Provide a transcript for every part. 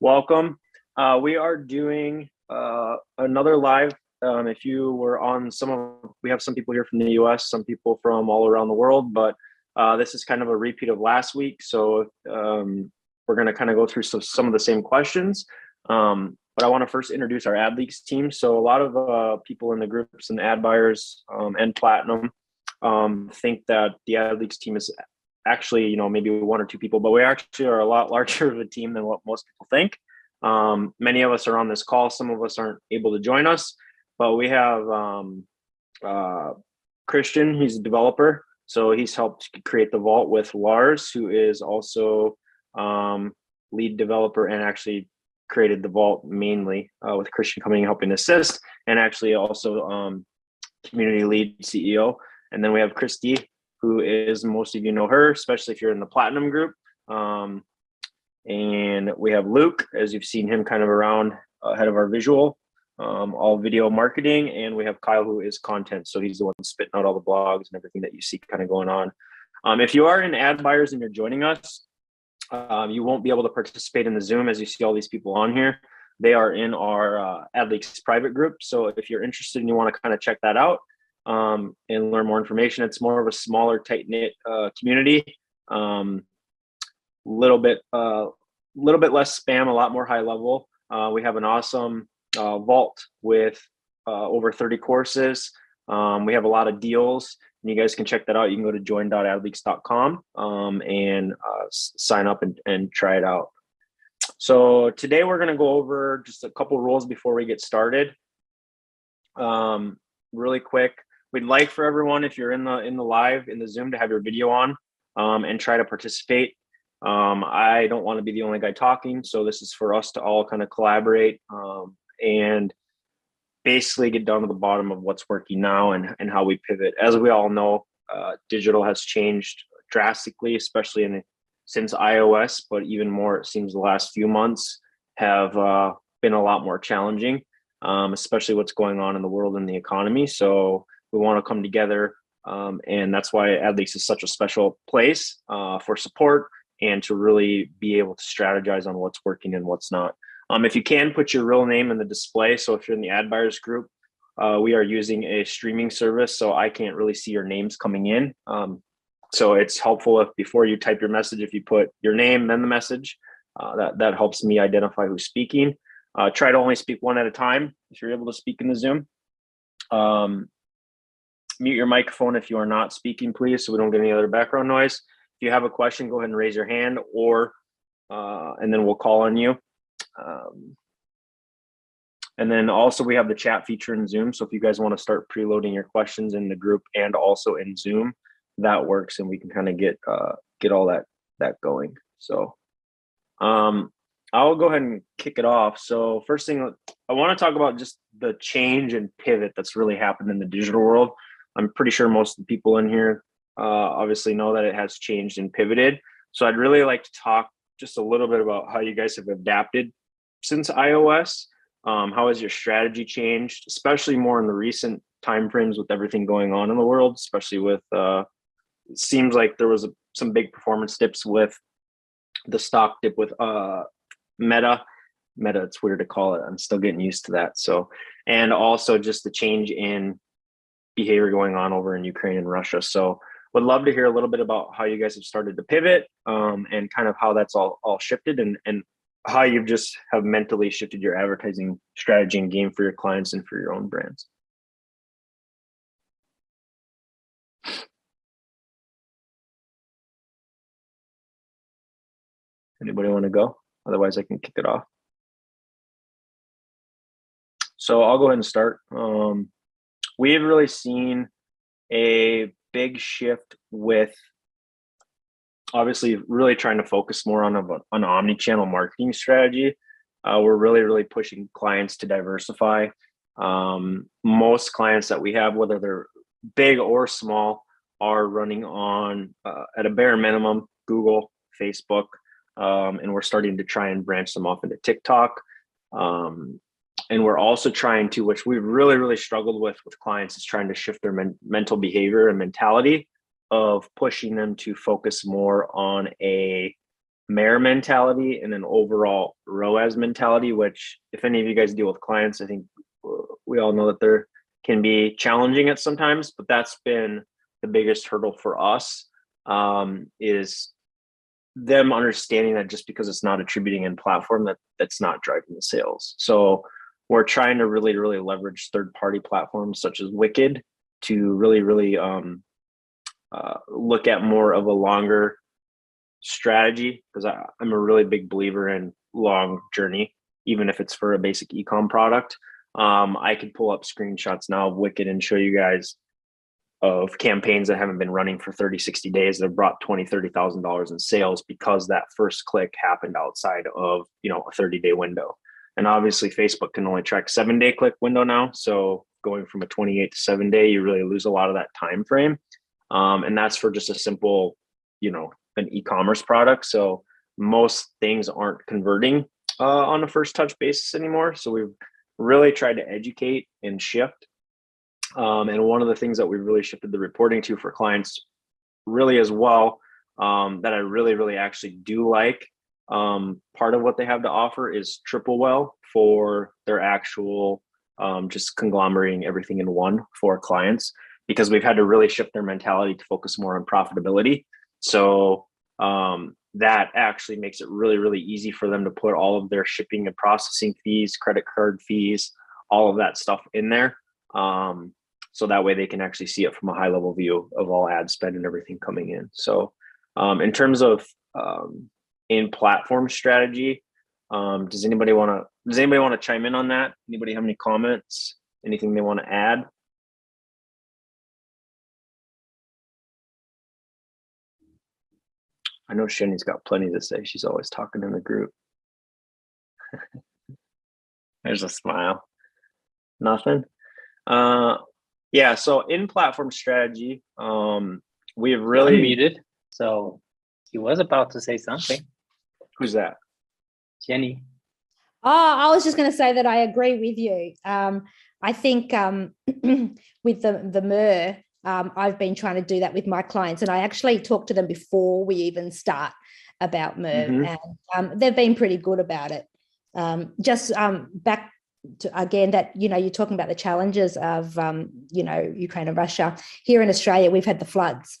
welcome. Uh, we are doing uh, another live. Um, if you were on some of, we have some people here from the U.S., some people from all around the world, but uh, this is kind of a repeat of last week. So um, we're going to kind of go through some, some of the same questions. Um, but I want to first introduce our AdLeaks team. So a lot of uh, people in the groups and ad buyers um, and platinum um, think that the ad leaks team is actually, you know, maybe one or two people, but we actually are a lot larger of a team than what most people think. Um, many of us are on this call. Some of us aren't able to join us, but we have um, uh, Christian. He's a developer, so he's helped create the vault with Lars, who is also um, lead developer and actually created the vault mainly uh, with Christian coming and helping assist, and actually also um, community lead CEO. And then we have Christy, who is most of you know her, especially if you're in the platinum group. Um, and we have Luke, as you've seen him kind of around ahead of our visual, um, all video marketing. And we have Kyle, who is content. So he's the one spitting out all the blogs and everything that you see kind of going on. Um, if you are in ad buyers and you're joining us, um, you won't be able to participate in the Zoom as you see all these people on here. They are in our uh, AdLeaks private group. So if you're interested and you want to kind of check that out um, and learn more information, it's more of a smaller, tight knit uh, community. Um, little bit, a uh, little bit less spam, a lot more high level. Uh, we have an awesome uh, vault with uh, over 30 courses. Um, we have a lot of deals and you guys can check that out. You can go to join.adleaks.com um, and uh, sign up and, and try it out. So today we're going to go over just a couple rules before we get started. Um, really quick, we'd like for everyone, if you're in the in the live in the Zoom, to have your video on um, and try to participate. Um, I don't want to be the only guy talking, so this is for us to all kind of collaborate um, and basically get down to the bottom of what's working now and, and how we pivot. As we all know, uh, digital has changed drastically, especially in since iOS, but even more, it seems the last few months have uh, been a lot more challenging, um, especially what's going on in the world and the economy. So we want to come together, um, and that's why AdLeaks is such a special place uh, for support and to really be able to strategize on what's working and what's not. Um, if you can put your real name in the display, so if you're in the ad buyers group, uh, we are using a streaming service, so I can't really see your names coming in. Um, so it's helpful if before you type your message, if you put your name then the message, uh, that that helps me identify who's speaking. Uh, try to only speak one at a time if you're able to speak in the Zoom. Um, mute your microphone if you are not speaking, please, so we don't get any other background noise. If you have a question, go ahead and raise your hand, or uh, and then we'll call on you. Um, and then also we have the chat feature in Zoom. So if you guys want to start preloading your questions in the group and also in Zoom, that works, and we can kind of get uh, get all that that going. So um, I'll go ahead and kick it off. So first thing I want to talk about just the change and pivot that's really happened in the digital world. I'm pretty sure most of the people in here uh, obviously know that it has changed and pivoted. So I'd really like to talk just a little bit about how you guys have adapted since iOS? Um, how has your strategy changed, especially more in the recent timeframes with everything going on in the world, especially with uh, it seems like there was a, some big performance dips with the stock dip with uh, Meta. Meta, it's weird to call it. I'm still getting used to that. So, and also just the change in behavior going on over in Ukraine and Russia. So, would love to hear a little bit about how you guys have started to pivot um, and kind of how that's all all shifted and and how you've just have mentally shifted your advertising strategy and game for your clients and for your own brands. Anybody want to go? Otherwise, I can kick it off. So I'll go ahead and start. Um, we've really seen a big shift with obviously really trying to focus more on a, an omni-channel marketing strategy. Uh, we're really, really pushing clients to diversify. Um, most clients that we have, whether they're big or small, are running on uh, at a bare minimum Google, Facebook, um, and we're starting to try and branch them off into TikTok. Um, and we're also trying to, which we've really, really struggled with with clients, is trying to shift their men- mental behavior and mentality of pushing them to focus more on a MER mentality and an overall ROAS mentality, which if any of you guys deal with clients, I think uh, we all know that there can be challenging at sometimes, but that's been the biggest hurdle for us um, is them understanding that just because it's not attributing in platform that that's not driving the sales. So we're trying to really, really leverage third party platforms such as Wicked to really, really um, uh, look at more of a longer strategy because I'm a really big believer in long journey, even if it's for a basic ecom product. Um, I could pull up screenshots now of Wicked and show you guys of campaigns that haven't been running for 30, 60 days that have brought 20, $30,000 in sales because that first click happened outside of, you know, a 30 day window. And obviously Facebook can only track seven day click window now. So going from a 28 to seven day, you really lose a lot of that time frame. Um, and that's for just a simple, you know, an e-commerce product. So most things aren't converting uh, on a first touch basis anymore. So we've really tried to educate and shift. Um, and one of the things that we've really shifted the reporting to for clients really as well um, that I really, really actually do like. Um, part of what they have to offer is Triple Whale for their actual um, just conglomerating everything in one for clients because we've had to really shift their mentality to focus more on profitability. So um, that actually makes it really, really easy for them to put all of their shipping and processing fees, credit card fees, all of that stuff in there. Um, so that way they can actually see it from a high level view of all ad spend and everything coming in. So um, in terms of um, in platform strategy, um, does anybody want to does anybody want to chime in on that? Anybody have any comments? Anything they want to add? I know Shani's got plenty to say. She's always talking in the group. There's a smile. Nothing. Uh, yeah. So in platform strategy, um, we've really muted. So he was about to say something. Who's that? Jenny. Oh, I was just going to say that I agree with you. Um, I think um, with the the MER, um, I've been trying to do that with my clients, and I actually talk to them before we even start about MER, Mhm. and um, they've been pretty good about it. Um, just um, back to, again, that you know, you're talking about the challenges of um, you know Ukraine and Russia. Here in Australia, we've had the floods.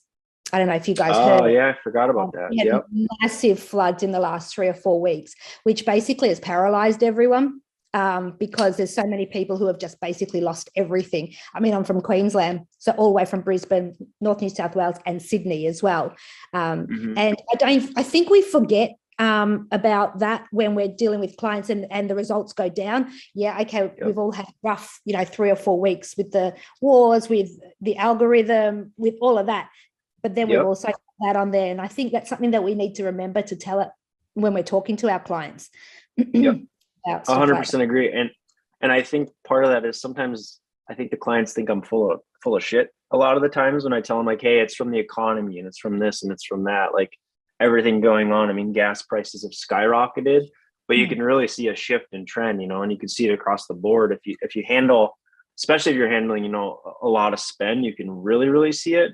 I don't know if you guys heard. Oh yeah, I forgot about that. We Yep. massive floods in the last three or four weeks, which basically has paralyzed everyone um, because there's so many people who have just basically lost everything. I mean, I'm from Queensland, so all the way from Brisbane, North New South Wales, and Sydney as well. Um, Mhm. and I don't. I think we forget um, about that when we're dealing with clients and, and the results go down. Yeah, okay, we've all had rough, you know, three or four weeks with the wars, with the algorithm, with all of that. But then we've also got that on there, and I think that's something that we need to remember to tell it when we're talking to our clients. Yep. about A stuff hundred like percent agree. And and I think part of that is sometimes I think the clients think I'm full of full of shit a lot of the times when I tell them like, hey, it's from the economy and it's from this and it's from that, like everything going on. I mean, gas prices have skyrocketed, but you Mm. can really see a shift in trend, you know, and you can see it across the board. If you if you handle, especially if you're handling, you know, a lot of spend, you can really, really see it.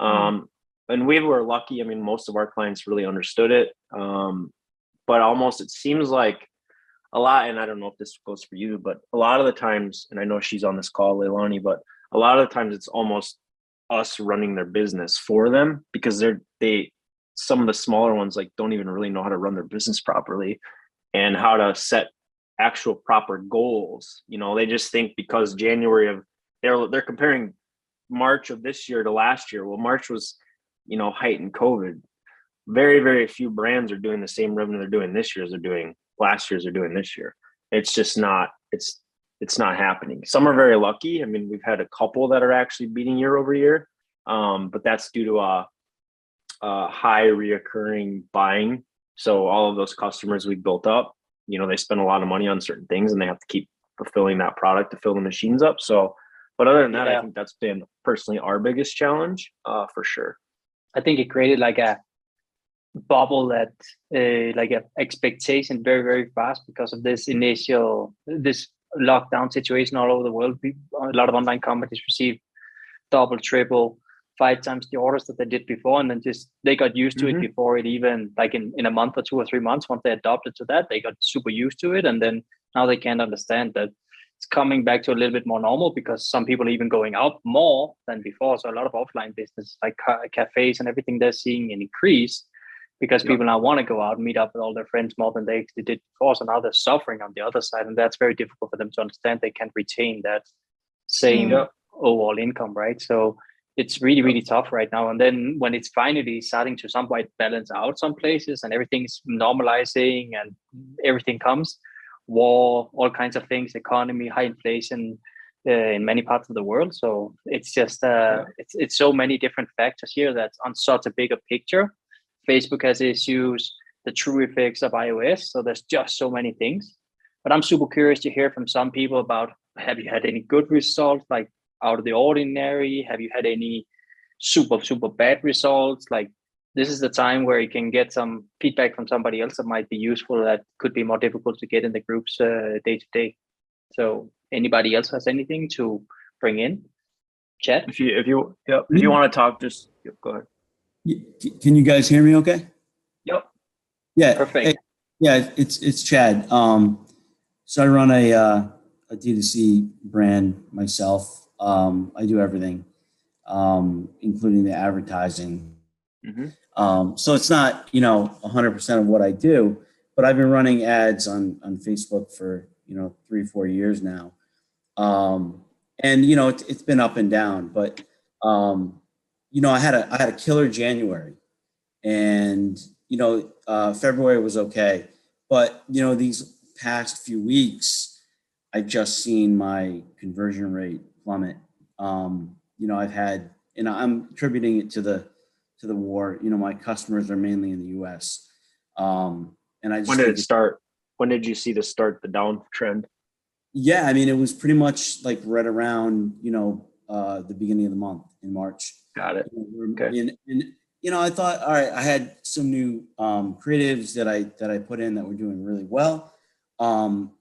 Um, and we were lucky. I mean, most of our clients really understood it. Um, but almost it seems like a lot, and I don't know if this goes for you, but a lot of the times, and I know she's on this call, Leilani, but a lot of the times it's almost us running their business for them because they're they some of the smaller ones like don't even really know how to run their business properly and how to set actual proper goals. You know, they just think because January of they're they're comparing March of this year to last year. Well, March was, you know, heightened COVID. Very, very few brands are doing the same revenue they're doing this year as they're doing last year as they're doing this year. It's just not, it's it's not happening. Some are very lucky. I mean, we've had a couple that are actually beating year over year. Um, but that's due to a, a high reoccurring buying. So all of those customers we built up, you know, they spend a lot of money on certain things and they have to keep fulfilling that product to fill the machines up. So, but other than that, Yeah. I think that's been personally our biggest challenge, uh, for sure. I think it created like a bubble that uh, like a expectation very very fast because of this initial this lockdown situation all over the world. A lot of online companies received double, triple, five times the orders that they did before and then just they got used to Mhm. it before it even like in, in a month or two or three months once they adopted to that they got super used to it and then now they can't understand that it's coming back to a little bit more normal because some people are even going out more than before. So a lot of offline business like ca- cafes and everything they're seeing an increase because Yeah. people now want to go out and meet up with all their friends more than they actually did before. So now they're suffering on the other side and that's very difficult for them to understand. They can't retain that same Yeah. overall income right? So it's really really tough right now. And then when it's finally starting to somewhat balance out some places and everything's normalizing and everything comes war all kinds of things economy high inflation uh, in many parts of the world so it's just uh, it's, it's so many different factors here that's on such a bigger picture facebook has issues the true effects of ios so there's just so many things but i'm super curious to hear from some people about have you had any good results like out of the ordinary? Have you had any super, super bad results? Like this is the time where you can get some feedback from somebody else that might be useful that could be more difficult to get in the groups uh, day to day. So anybody else has anything to bring in? Chat? If you if you yep, if you want to talk, just yep, go ahead. Can you guys hear me okay? Yep. Yeah. Perfect. hey, Yeah, it's, it's Chad. Um, so I run a, uh, a D2C brand myself. Um, I do everything, um, including the advertising. Mhm. Um, so it's not, you know, hundred percent of what I do, but I've been running ads on, on Facebook for, you know, three, four years now. Um, and you know, it's, it's been up and down, but, um, you know, I had a, I had a killer January and, you know, uh, February was okay, but you know, these past few weeks, I've just seen my conversion rate plummet. Um, you know, I've had, and I'm attributing it to the, to the war. You know, my customers are mainly in the U.S. Um, and I just When did it start? When did you see the start the downtrend? yeah, I mean, it was pretty much like right around, you know, uh, the beginning of the month in March. Got it. You know, Okay. And, and, you know, I thought, all right, I had some new um, creatives that I that I put in that were doing really well, um,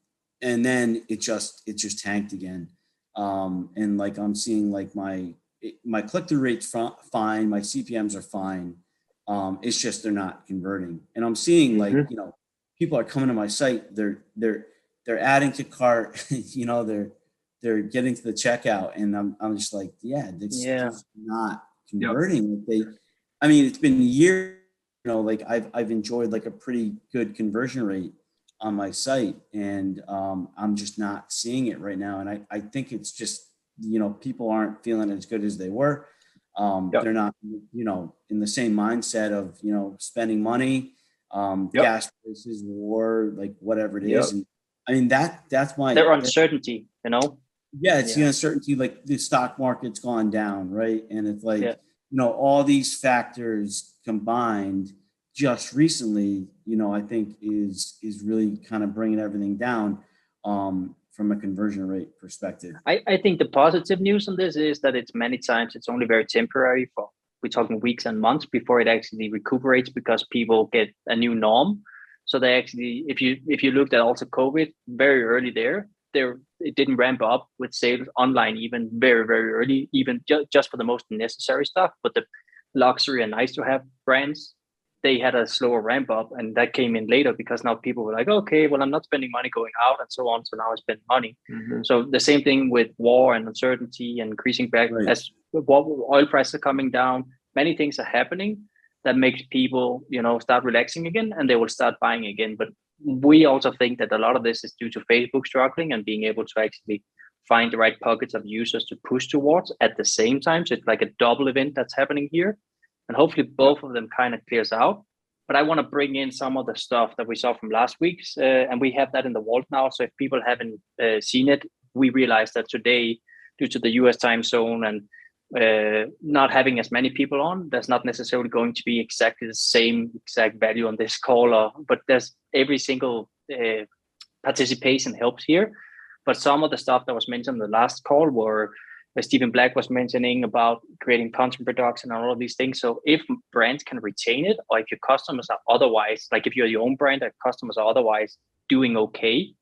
and then it just it just tanked again. Um, and like I'm seeing like my it, my click through rates fi- fine, my CPMS are fine. Um, it's just they're not converting, and I'm seeing like Mhm. you know people are coming to my site, they're they're they're adding to cart, you know they're they're getting to the checkout, and I'm I'm just like yeah, it's Yeah. not converting. They, I mean, it's been years. You know, like I've I've enjoyed like a pretty good conversion rate on my site, and um, I'm just not seeing it right now. And I I think it's just you know people aren't feeling as good as they were. Um, Yep. They're not you know in the same mindset of you know spending money, um, Yep. gas prices, war, like whatever it is. Yep. And I mean that that's why Their uncertainty, you know? yeah, it's the uncertainty, like the stock market's gone down, right? And it's like, Yeah. you know, all these factors combined just recently, you know, I think is is really kind of bringing everything down um, from a conversion rate perspective. I, I think the positive news on this is that it's many times it's only very temporary for we're talking weeks and months before it actually recuperates because people get a new norm. So they actually, if you if you looked at also COVID very early there, there it didn't ramp up with sales online even very very early, even ju- just for the most necessary stuff. But the luxury and nice to have brands, they had a slower ramp up, and that came in later because now people were like, okay, well I'm not spending money going out and so on, so now I spend money. Mhm. So the same thing with war and uncertainty and increasing back Right. as oil prices are coming down. Many things are happening that makes people, you know, start relaxing again, and they will start buying again. But we also think that a lot of this is due to Facebook struggling and being able to actually find the right pockets of users to push towards at the same time. So it's like a double event that's happening here, and hopefully both of them kind of clears out. But I want to bring in some of the stuff that we saw from last week's, uh, and we have that in the vault now. So if people haven't uh, seen it, we realize that today, due to the US time zone and uh, not having as many people on, there's not necessarily going to be exactly the same exact value on this call, or, but there's every single uh, participation helps here. But some of the stuff that was mentioned in the last call were uh, Stephen Black was mentioning about creating content production and all of these things. So if brands can retain it, or if your customers are otherwise, like if you're your own brand, and customers are otherwise doing okay,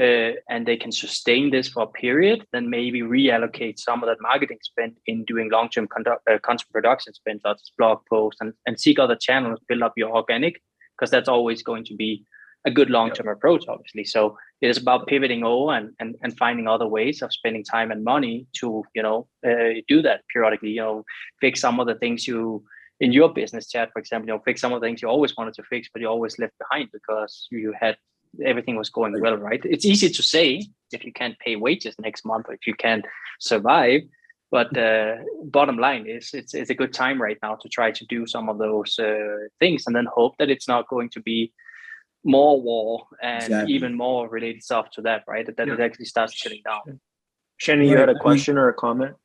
uh, and they can sustain this for a period, then maybe reallocate some of that marketing spend in doing long-term conduct, uh, content production spend, such as blog posts, and, and seek other channels, build up your organic, because that's always going to be a good long-term approach, obviously. So it is about pivoting over and, and, and finding other ways of spending time and money to, you know, uh, do that periodically, you know, fix some of the things you, in your business chat, for example, you know, fix some of the things you always wanted to fix, but you always left behind because you had everything was going well, right? It's easy to say if you can't pay wages next month or if you can't survive. But uh, bottom line is, it's, it's a good time right now to try to do some of those uh, things and then hope that it's not going to be more war and Exactly. even more related stuff to that, right? That, that it actually starts sitting down. Shannon, you had a question or a comment?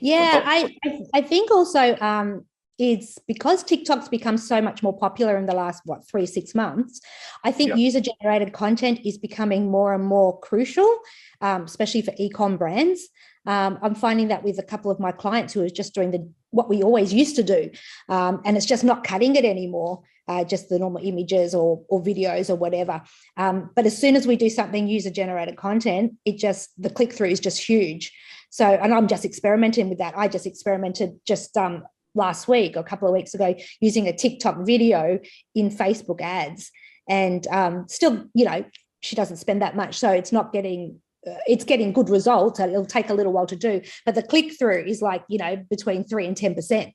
Yeah, I, I I think also um it's because TikTok's become so much more popular in the last what three six months. I think user generated content is becoming more and more crucial, um, especially for ecom brands. Um, I'm finding that with a couple of my clients who are just doing the what we always used to do, um, and it's just not cutting it anymore. Uh, just the normal images or or videos or whatever. Um, but as soon as we do something user generated content, it just the click through is just huge. So, and I'm just experimenting with that. I just experimented just um, last week or a couple of weeks ago using a TikTok video in Facebook ads, and um, still, you know, she doesn't spend that much, so it's not getting. Uh, it's getting good results. It'll take a little while to do, but the click through is like you know between three and ten percent.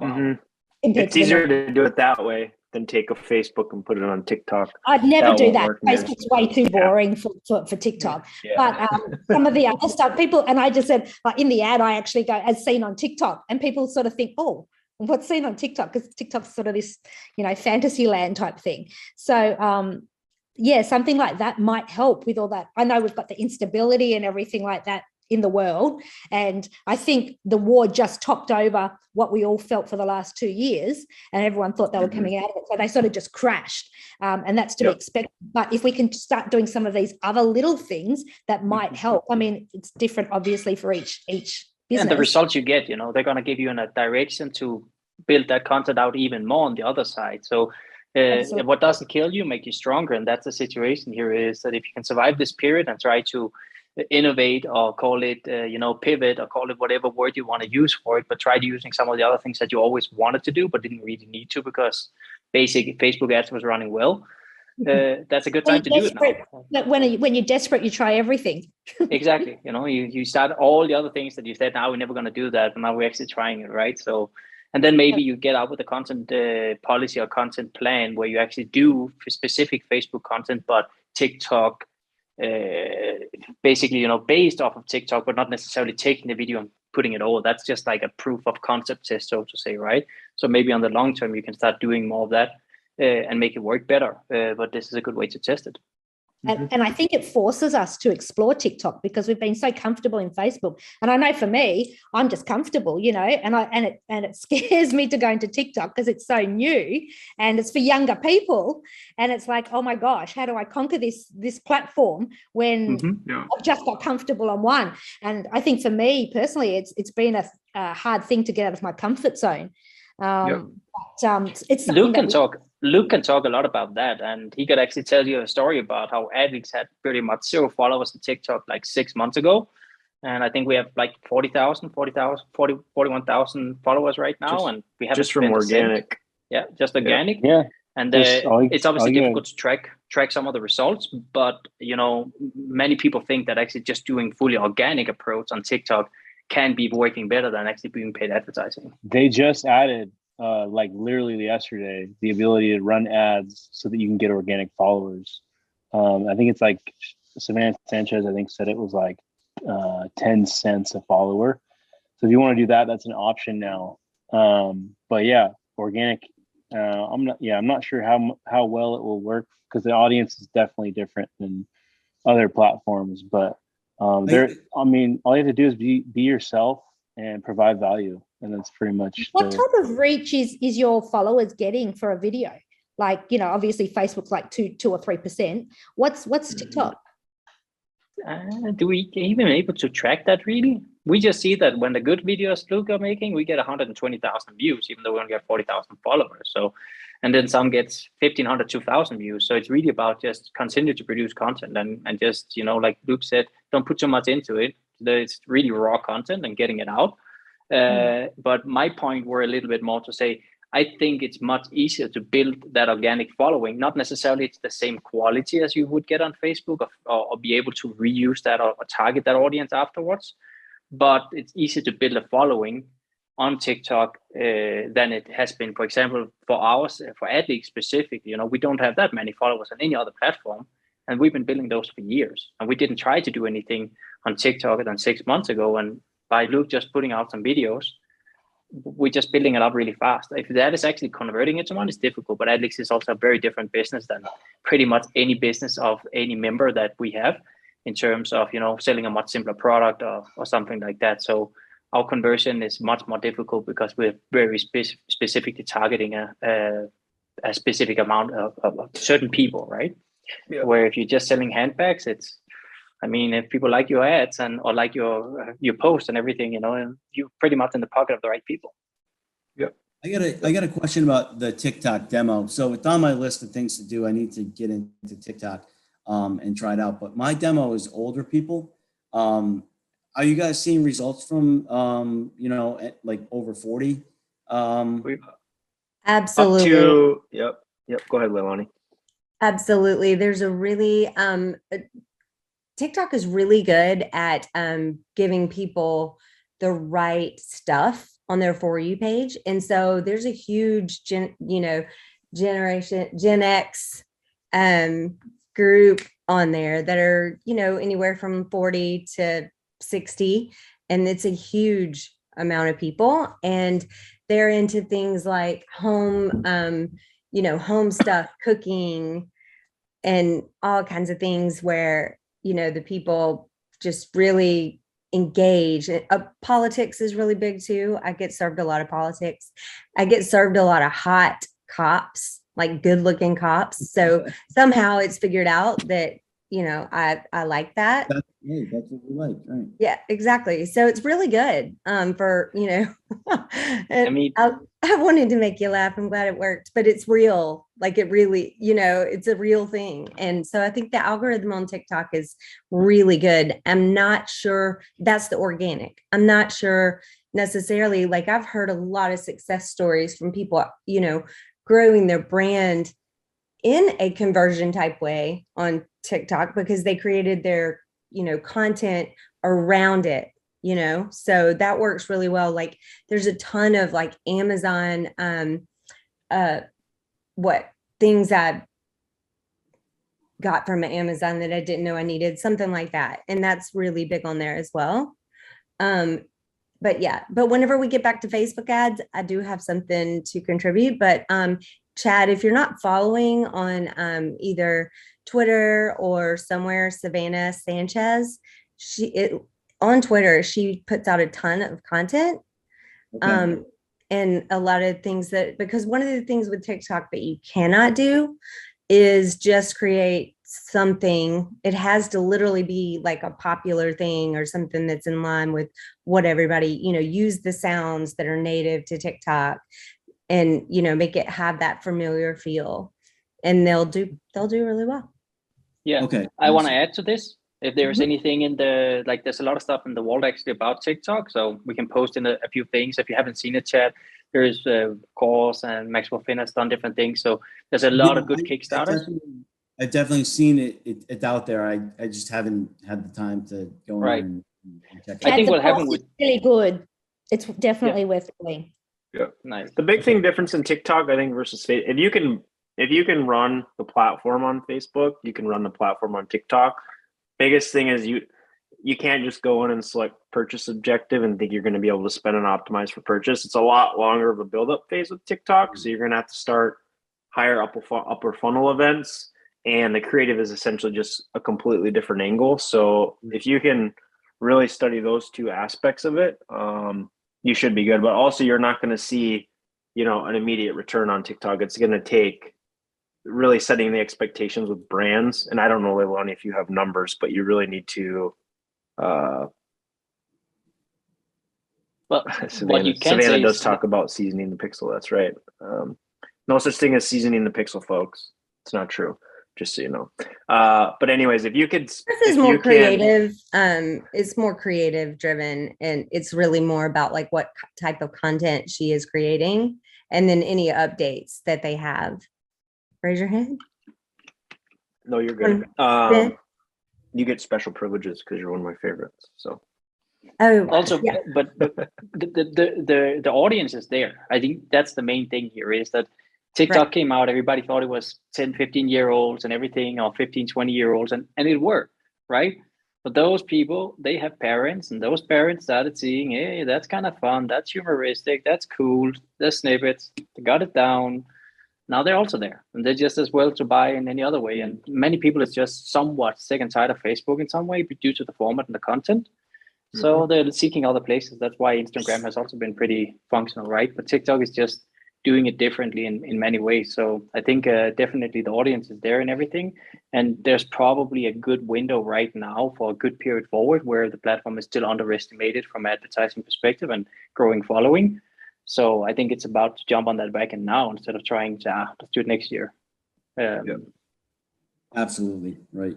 Mhm. It's easier to do it that way than take a Facebook and put it on TikTok. I'd never that do that. Facebook's way too Yeah. boring for, for, for TikTok. Yeah. But um, some of the other stuff, people, and I just said, like in the ad, I actually go as seen on TikTok, and people sort of think, oh, what's seen on TikTok? Because TikTok's sort of this, you know, fantasy land type thing. So, um, yeah, something like that might help with all that. I know we've got the instability and everything like that in the world. And I think the war just topped over what we all felt for the last two years, and everyone thought they were Mhm. coming out of it. So they sort of just crashed. Um, and that's to Yep. be expected. But if we can start doing some of these other little things that might Mhm. help, I mean, it's different, obviously, for each each business. and the results you get you know they're going to give you in a direction to build that content out even more on the other side so uh, what doesn't kill you make you stronger and that's the situation here is that if you can survive this period and try to innovate or call it uh, you know pivot or call it whatever word you want to use for it but try using some of the other things that you always wanted to do but didn't really need to because basic facebook ads was running well. Uh, that's a good time to do it now. When you- when you're desperate, you try everything. exactly you know you, you start all the other things that you said now we're never going to do that but now we're actually trying it right? So and then maybe you get out with a content uh, policy or content plan where you actually do specific facebook content but tiktok uh, basically you know based off of tiktok but not necessarily taking the video and putting it over. That's just like a proof of concept test so to say right? So maybe on the long term you can start doing more of that uh, and make it work better uh, but this is a good way to test it And, and I think it forces us to explore TikTok because we've been so comfortable in Facebook. And I know for me, I'm just comfortable, you know, and I and it and it scares me to go into TikTok because it's so new and it's for younger people. And it's like, oh my gosh, how do I conquer this this platform when Mhm. Yeah. I've just got comfortable on one? And I think for me personally, it's it's been a, a hard thing to get out of my comfort zone. Um, but um, it's something Luke that can we- talk. Luke can talk a lot about that, and he could actually tell you a story about how AdLeaks had pretty much zero followers on TikTok like six months ago, and I think we have like 40,000, 40,000, 40, 41,000 followers right now, Just- and we have Just from organic. Yeah, just organic. Yeah, And uh, all it's obviously all you- difficult to track track some of the results, but you know, many people think that actually just doing fully organic approach on TikTok can be working better than actually being paid advertising. they just added uh like literally yesterday the ability to run ads so that you can get organic followers. Um, I think it's like Savannah Sanchez. I think said it was like uh, ten cents a follower. So if you want to do that, that's an option now. Um, but yeah, organic. Uh, I'm not. Yeah, I'm not sure how how well it will work because the audience is definitely different than other platforms. But um, there, I mean, all you have to do is be be yourself and provide value, and that's pretty much. What the- type of reach is is your followers getting for a video? Like, you know, obviously Facebook's like two, two or three percent. What's what's Mhm. TikTok? Uh, do we even able to track that really? we just see that when the good videos Luke are making, we get 120,000 views, even though we only have 40,000 followers. So, and then some gets 1,500, 2,000 views. So it's really about just continue to produce content and and just you know, like Luke said, don't put too much into it. It's really raw content and getting it out. Uh, But my point were a little bit more to say, I think it's much easier to build that organic following. Not necessarily it's the same quality as you would get on Facebook, or, or, or be able to reuse that or, or target that audience afterwards. But it's easier to build a following on TikTok uh, than it has been, for example, for ours, for AdLeak specifically. You know, we don't have that many followers on any other platform, and we've been building those for years. And we didn't try to do anything on TikTok than six months ago. And by Luke just putting out some videos, we're just building it up really fast. If that is actually converting it to one, it's difficult. But AdLeaks is also a very different business than pretty much any business of any member that we have in terms of you know selling a much simpler product or, or something like that. So our conversion is much more difficult because we're very spe- specifically targeting a, a, a specific amount of, of, of certain people, right? Yeah. Where if you're just selling handbags, it's I mean, if people like your ads and or like your uh, your post and everything, you know, and you're pretty much in the pocket of the right people. Yep. I got a, I got a question about the TikTok demo. So it's on my list of things to do. I need to get into TikTok um, and try it out. But my demo is older people. Um, are you guys seeing results from, um, you know, at, like over 40? Um, We- Absolutely. To, yep, yep. Go ahead, Leilani. Absolutely. There's a really um TikTok is really good at um giving people the right stuff on their for you page. And so there's a huge gen, you know, generation Gen X um group on there that are, you know, anywhere from 40 to 60 and it's a huge amount of people and they're into things like home um you know home stuff cooking and all kinds of things where you know the people just really engage Uh, politics is really big too. I get served a lot of politics. I get served a lot of hot cops like good looking cops. So somehow it's figured out that you know i i like that. That's, hey, that's what we like, right? yeah exactly. So it's really good um for you know I mean, I, I wanted to make you laugh. I'm glad it worked but it's real. Like it really you know it's a real thing. And so i think the algorithm on tiktok is really good. I'm not sure that's the organic. I'm not sure necessarily like i've heard a lot of success stories from people you know growing their brand in a conversion type way on tiktok because they created their you know content around it you know? So that works really well. Like there's a ton of like amazon um uh what things i got from amazon that i didn't know i needed something like that. And that's really big on there as well. Um but yeah but whenever we get back to facebook ads i do have something to contribute but um chad if you're not following on um either twitter or somewhere savannah sanchez she it on Twitter, she puts out a ton of content. Okay. Um, and a lot of things that because one of the things with TikTok that you cannot do is just create something. It has to literally be like a popular thing or something that's in line with what everybody, you know, use the sounds that are native to TikTok and you know make it have that familiar feel. And they'll do they'll do really well. yeah. Okay. I want to add to this. If there's anything in the like, there's a lot of stuff in the world actually about TikTok, so we can post in a, a few things. If you haven't seen it yet, there's uh, course and Maxwell Finn has done different things. So there's a lot of good I- I Kickstarters. definitely- I've definitely seen it, it, it's out there. I, I just haven't had the time to go in Right. and and check it I think what happened with- really good. It's definitely worth doing. Nice. The big thing difference in TikTok, I think, versus Facebook, if you can if you can run the platform on Facebook, you can run the platform on TikTok. Biggest thing is you you can't just go in and select purchase objective and think you're going to be able to spend and optimize for purchase. It's a lot longer of a build up phase with TikTok, so you're going to have to start higher upper upper funnel events, and the creative is essentially just a completely different angle. So if you can really study those two aspects of it, um, you should be good. But also, you're not going to see, you know, an immediate return on TikTok. It's going to take really setting the expectations with brands. And I don't know, Leilani, if you have numbers, but you really need to uh, But Savannah, Savannah does is talk about seasoning the pixel. That's right. Um, no such thing as seasoning the pixel, folks. It's not true. Just so you know. Uh, but anyways, if you could, This is more you can- creative. Um, it's more creative driven, and it's really more about like what type of content she is creating, and then any updates that they have. Raise your hand. No, you're good. Um, you get special privileges because you're one of my favorites. So Oh, also yeah. but, but the, the the the the audience is there i think that's the main thing here is that tiktok came out everybody thought it was 10 15 year olds and everything or 15 20 year olds and and it worked right but those people they have parents and those parents started seeing hey that's kind of fun that's humoristic that's cool the snippets they got it down now they're also there and they're just as well to buy in any other way and many people is just somewhat sick and tired of facebook in some way due to the format and the content so mm-hmm. they're seeking other places. That's why Instagram has also been pretty functional, right? But TikTok is just doing it differently in, in many ways. So I think uh, definitely the audience is there and everything. And there's probably a good window right now for a good period forward where the platform is still underestimated from advertising perspective and growing following. So I think it's about to jump on that back and now instead of trying to ah, let's do it next year. Um, Yeah. Absolutely, right.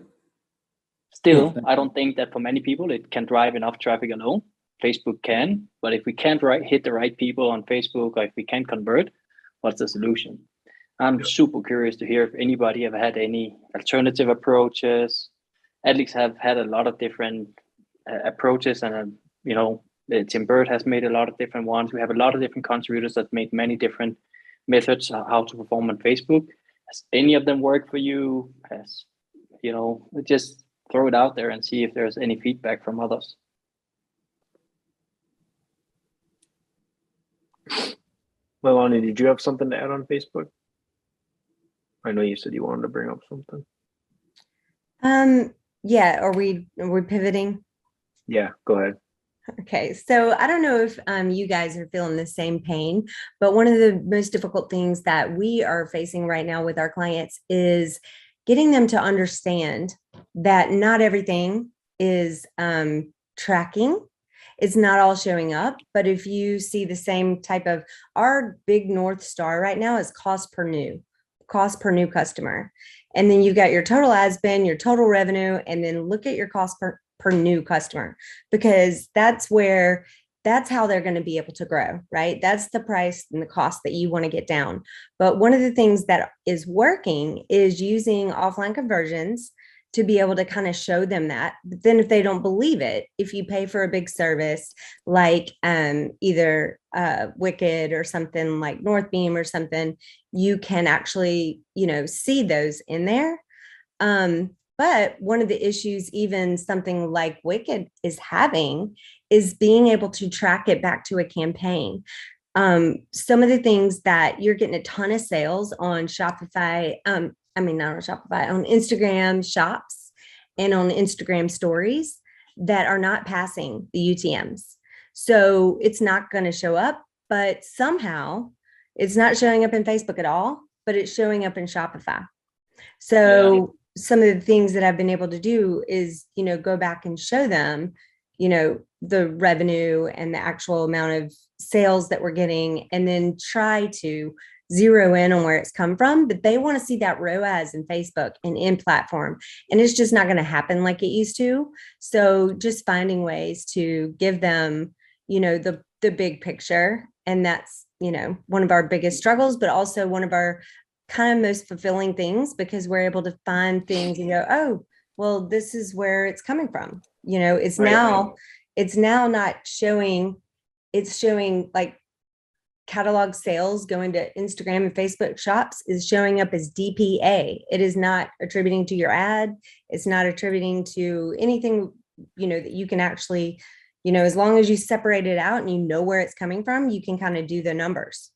Still, I don't think that for many people it can drive enough traffic alone. Facebook can, but if we can't right, hit the right people on Facebook, or if we can't convert, what's the solution? I'm super curious to hear if anybody have had any alternative approaches. Alex have had a lot of different uh, approaches, and uh, you know, uh, Tim Burd has made a lot of different ones. We have a lot of different contributors that made many different methods how to perform on Facebook. Has any of them worked for you? Has you know, just throw it out there and see if there's any feedback from others. Leilani, did you have something to add on Facebook? I know you said you wanted to bring up something. Um, yeah, are we are we pivoting? Yeah, go ahead. Okay, so I don't know if um, you guys are feeling the same pain, but one of the most difficult things that we are facing right now with our clients is getting them to understand that not everything is um, tracking. It's not all showing up, but if you see the same type of our big North Star right now is cost per new, cost per new customer. And then you've got your total ad spend, your total revenue, and then look at your cost per, per new customer because that's where that's how they're going to be able to grow, right? That's the price and the cost that you want to get down. But one of the things that is working is using offline conversions to be able to kind of show them that. But then if they don't believe it, if you pay for a big service like um, either uh, Wicked or something like Northbeam or something, you can actually, you know, see those in there. Um, but one of the issues, even something like Wicked is having, is being able to track it back to a campaign. Um, some of the things that you're getting a ton of sales on Shopify, um, I mean, not on Shopify, on Instagram shops and on Instagram stories that are not passing the UTMs. So it's not going to show up, but somehow it's not showing up in Facebook at all, but it's showing up in Shopify. So some of the things that I've been able to do is, you know, go back and show them, you know, the revenue and the actual amount of sales that we're getting, and then try to zero in on where it's come from. But they want to see that ROAS in Facebook and in platform. And it's just not going to happen like it used to. So just finding ways to give them, you know, the the big picture. And that's, you know, one of our biggest struggles, but also one of our kind of most fulfilling things because we're able to find things and go, oh, well, this is where it's coming from. You know, it's Right, now, right. it's now not showing, it's showing like catalog sales going to Instagram and Facebook shops is showing up as DPA. It is not attributing to your ad. It's not attributing to anything, you know, that you can actually, you know, as long as you separate it out and you know where it's coming from, you can kind of do the numbers.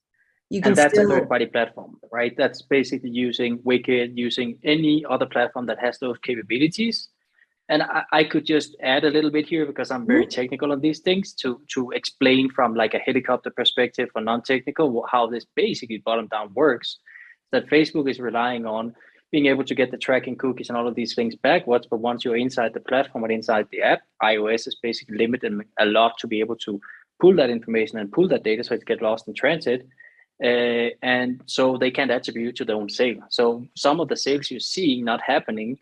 You can And that's a third party platform, right? That's basically using Wicked, using any other platform that has those capabilities. And I, I could just add a little bit here because I'm very technical on these things to to explain from like a helicopter perspective or non-technical how this basically bottom down works. That Facebook is relying on being able to get the tracking cookies and all of these things backwards. But once you're inside the platform and inside the app, iOS is basically limited a lot to be able to pull that information and pull that data so it get lost in transit. Uh, and so they can't attribute to their own sale. So some of the sales you see not happening,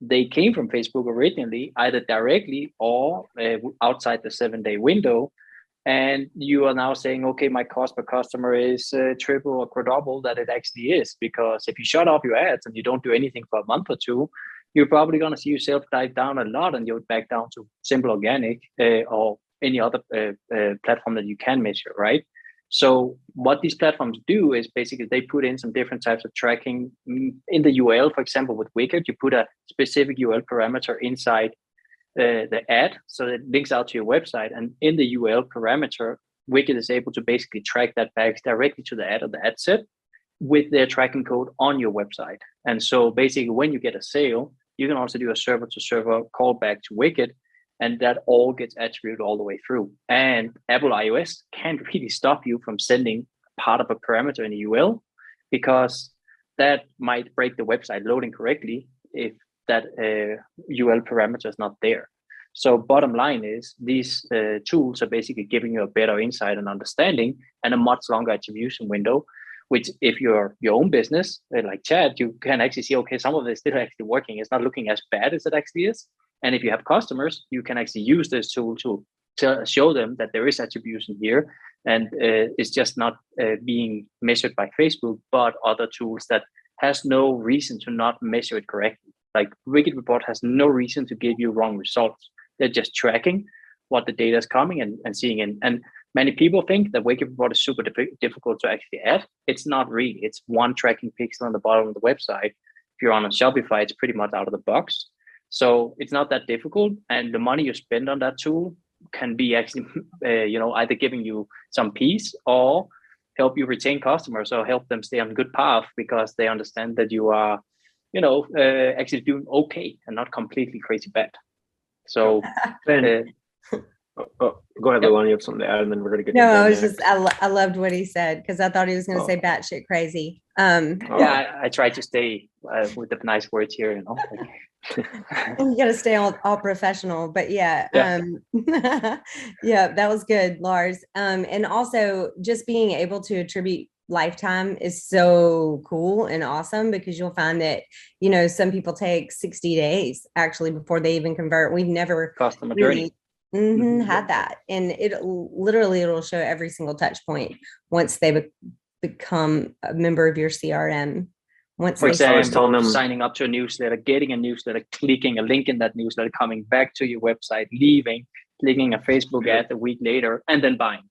they came from Facebook originally, either directly or uh, outside the seven day window. And you are now saying, okay, my cost per customer is uh, triple or quadruple that it actually is. Because if you shut off your ads and you don't do anything for a month or two, you're probably going to see yourself dive down a lot and you're back down to simple organic uh, or any other uh, uh, platform that you can measure, right? So what these platforms do is basically they put in some different types of tracking Mm, in the URL. For example, with Wicked, you put a specific URL parameter inside uh, the ad, so it links out to your website. And in the URL parameter, Wicked is able to basically track that back directly to the ad or the ad set with their tracking code on your website. And so basically, when you get a sale, you can also do a server to server callback to Wicked and that all gets attributed all the way through. And Apple iOS can't really stop you from sending part of a parameter in a URL because that might break the website loading correctly if that uh, URL parameter is not there. So bottom line is these uh, tools are basically giving you a better insight and understanding and a much longer attribution window, which if you're your own business, uh, like Chad, you can actually see, okay, some of this still actually working. It's not looking as bad as it actually is. And if you have customers, you can actually use this tool to, show them that there is attribution here. And uh, it's just not uh, being measured by Facebook, but other tools that has no reason to not measure it correctly. Like Wicked Report has no reason to give you wrong results. They're just tracking what the data is coming and, and seeing. And, and many people think that Wicked Report is super diff- difficult to actually add. It's not really. It's one tracking pixel on the bottom of the website. If you're on a Shopify, it's pretty much out of the box. So it's not that difficult, and the money you spend on that tool can be actually, uh, you know, either giving you some peace or help you retain customers or help them stay on good path because they understand that you are, you know, uh, actually doing okay and not completely crazy bad. So, Ben, uh, oh, oh, go ahead, Yep. Leilani. You have something to add, and then we're gonna get. No, I was dynamic. just, I, lo- I loved what he said because I thought he was going to Oh. say batshit crazy. Um, Oh. yeah, I, I try to stay uh, with the nice words here, you know. you got to stay all, all professional, but yeah, Yeah. um, yeah, that was good, Lars. Um, and also just being able to attribute lifetime is so cool and awesome because you'll find that you know some people take 60 days actually before they even convert. We've never Customer journey. really mhm, Mhm. had that, and it literally it'll show every single touch point once they be- become a member of your CRM. Once For they sign- telling example, them- signing up to a newsletter, getting a newsletter, clicking a link in that newsletter, coming back to your website, leaving, clicking a Facebook ad a week later, and then buying.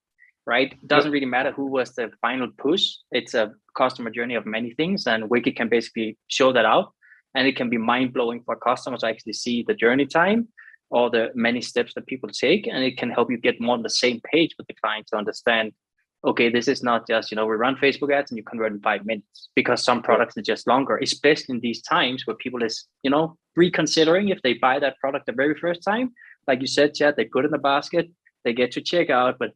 Right? It Doesn't really matter who was the final push. It's a customer journey of many things, and Wicked can basically show that out. And it can be mind blowing for customers to actually see the journey time or the many steps that people take, and it can help you get more on the same page with the client to understand okay, this is not just, you know, we run Facebook ads and you convert in five minutes because some products are just longer, especially in these times where people is, you know, reconsidering if they buy that product the very first time. Like you said, Chad, they put in the basket, they get to checkout, but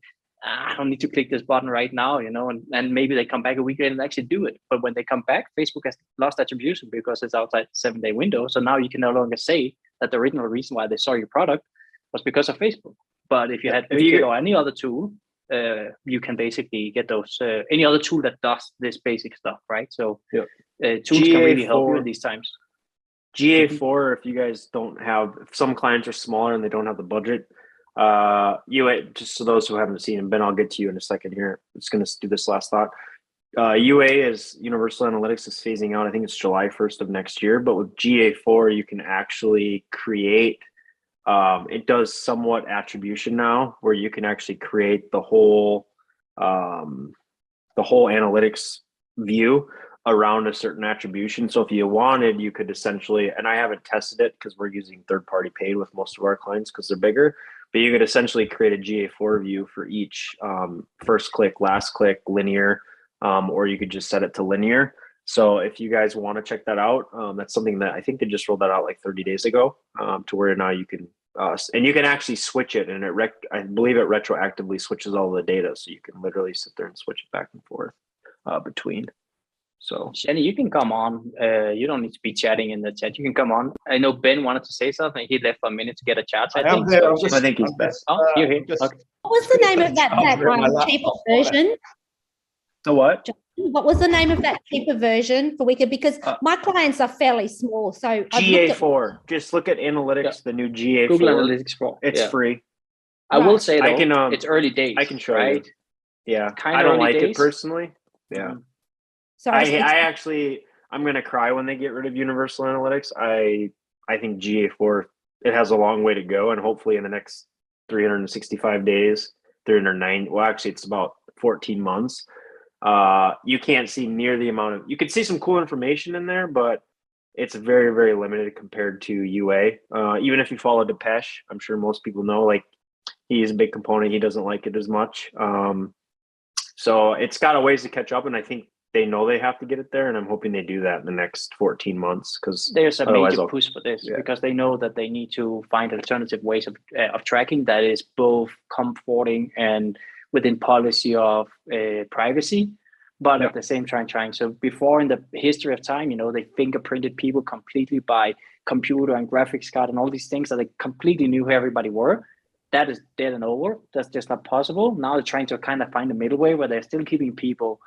"Ah, I don't need to click this button right now, you know, and, and maybe they come back a week later and actually do it. But when they come back, Facebook has lost attribution because it's outside seven day window. So now you can no longer say that the original reason why they saw your product was because of Facebook. But if you had Wicked or any other tool, uh, you can basically get those uh, any other tool that does this basic stuff, right? So uh, tools can really help you in these times. GA4, if you guys don't have, if some clients are smaller and they don't have the budget, uh, UA, just so those who haven't seen, and Ben, I'll get to you in a second here. I'm just going to do this last thought. Uh, UA is Universal Analytics is phasing out. I think it's July 1st of next year. But with GA4, you can actually create. Um, it does somewhat attribution now, where you can actually create the whole, um, the whole analytics view around a certain attribution. So if you wanted, you could essentially, and I haven't tested it because we're using third party paid with most of our clients because they're bigger, but you could essentially create a GA4 view for each um, first click, last click, linear, um, or you could just set it to linear. So if you guys want to check that out, um, that's something that I think they just rolled that out like 30 days ago um, to where now you can, uh, and you can actually switch it and it, rec- I believe it retroactively switches all the data. So you can literally sit there and switch it back and forth uh, between. So Jenny, you can come on. Uh, you don't need to be chatting in the chat. You can come on. I know Ben wanted to say something. He left for a minute to get a chat. I, I think. here. so- I'm just, I think he's I'm back. just, Oh, uh, you're here. just- Okay. What was the name of that, that I'll bring my laptop cheaper version? the what? What was the name of that cheaper version for Wicked? Because Uh, my clients are fairly small, so I've looked at- GA4. Just look at analytics, the new GA4. Google Analytics Pro. It's yeah. free. I will say though, I can, um, it's early days. I can show you. right? Yeah. Kinda I don't like days. it personally. Yeah. Sorry, I, it's- I actually I'm gonna cry when they get rid of Universal Analytics. I I think GA4 it has a long way to go, and hopefully in the next 365 days, 309. Well, actually, it's about 14 months. Uh, you can't see near the amount of. You could see some cool information in there, but it's very very limited compared to UA. Uh, even if you follow Depesh, I'm sure most people know like he's a big component. He doesn't like it as much. Um, so it's got a ways to catch up, and I think they know they have to get it there, and I'm hoping they do that in the next 14 months because There's a major I'll- push for this yeah. because they know that they need to find alternative ways of, uh, of tracking that is both comforting and within policy of uh, privacy, but Yeah. at the same time trying. So before in the history of time, you know, they fingerprinted people completely by computer and graphics card and all these things that they completely knew who everybody were. That is dead and over. That's just not possible. Now they're trying to kind of find a middle way where they're still keeping people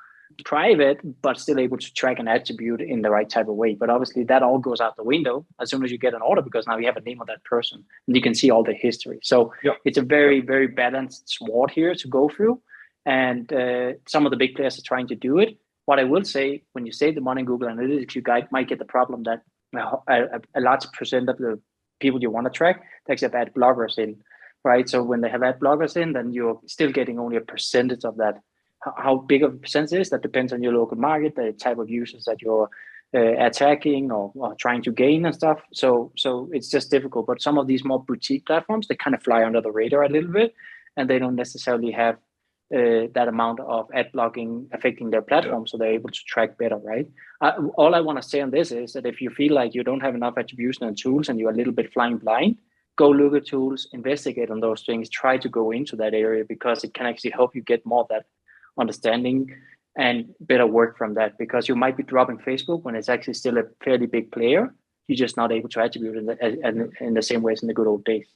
private, but still able to track an attribute in the right type of way. But obviously, that all goes out the window as soon as you get an order because now you have a name of that person and you can see all the history. So Yep. it's a very, very balanced sword here to go through. And uh, some of the big players are trying to do it. What I will say, when you save the money in Google Analytics, you guys might get the problem that a, a, a large percent of the people you want to track, they actually have ad blockers in, right? So when they have ad blockers in, then you're still getting only a percentage of that how- big of a percentage is that depends on your local market the type of users that you're uh, attacking or, or trying to gain and stuff. So so it's just difficult. But some of these more boutique platforms they kind of fly under the radar a little bit and they don't necessarily have uh, that amount of ad blocking affecting their platform so they're able to track better right? Uh, all i want to say on this is that if you feel like you don't have enough attribution and tools and you're a little bit flying blind go look at tools investigate on those things try to go into that area because it can actually help you get more of that understanding and better work from that because you might be dropping Facebook when it's actually still a fairly big player. You're just not able to attribute in the, in, in the same way as in the good old days.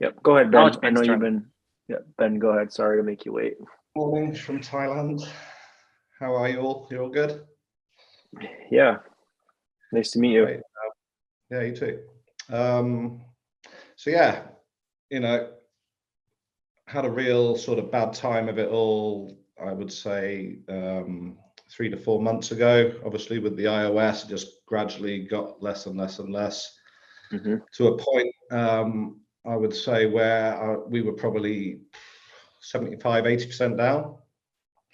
Yep. Go ahead, Ben. it's I know you've been. Yeah, Ben. Go ahead. Sorry to make you wait. Morning from Thailand. How are you all? You're all good? Yeah. Nice to meet you. Great. Uh, Yeah, you too. Um, so yeah, you know, had a real sort of bad time of it all. I would say um, three to four months ago. Obviously, with the iOS, it just gradually got less and less and less Mhm. to a point. Um, I would say where uh, we were probably 75, 80 percent down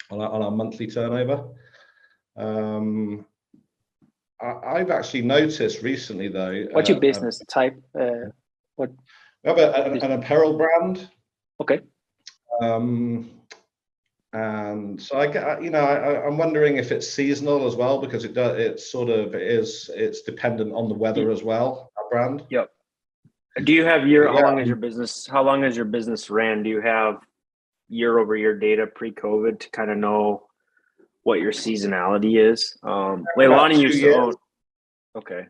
on our, on our monthly turnover. Um, I, I've actually noticed recently, though. What's uh, your business type? Uh, we have a, an, an apparel brand. okay. Um, and so I get, you know, I, I'm wondering if it's seasonal as well because it does. It's sort of it is. It's dependent on the weather as well. Our brand. Yep. Do you have year? How long is your business? How long has your business ran? Do you have year over year data pre-COVID to kind of know what your seasonality is? Um, Leilani used to years. own. Okay,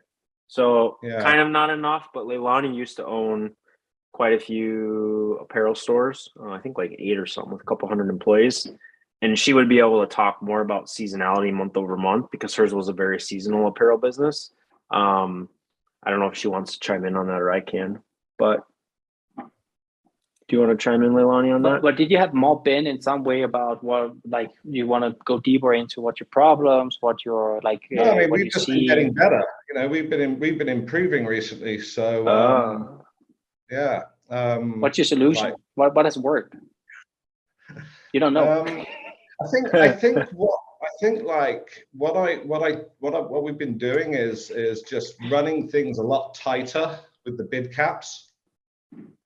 so Yeah. kind of not enough, but Leilani used to own quite a few apparel stores. Uh, I think like eight or something with a couple hundred employees. And she would be able to talk more about seasonality month over month because hers was a very seasonal apparel business. Um, I don't know if she wants to chime in on that or I can, but do you want to chime in, Leilani, on that? but did you have more been in some way about what like you want to go deeper into what your problems, what your like No, uh, I mean what we've just been getting better. You know, we've been in, we've been improving recently. So um, yeah. Um, What's your solution? Right. What what has worked? You don't know. Um, I think I think what I think like what I what I what I, what we've been doing is is just running things a lot tighter with the bid caps,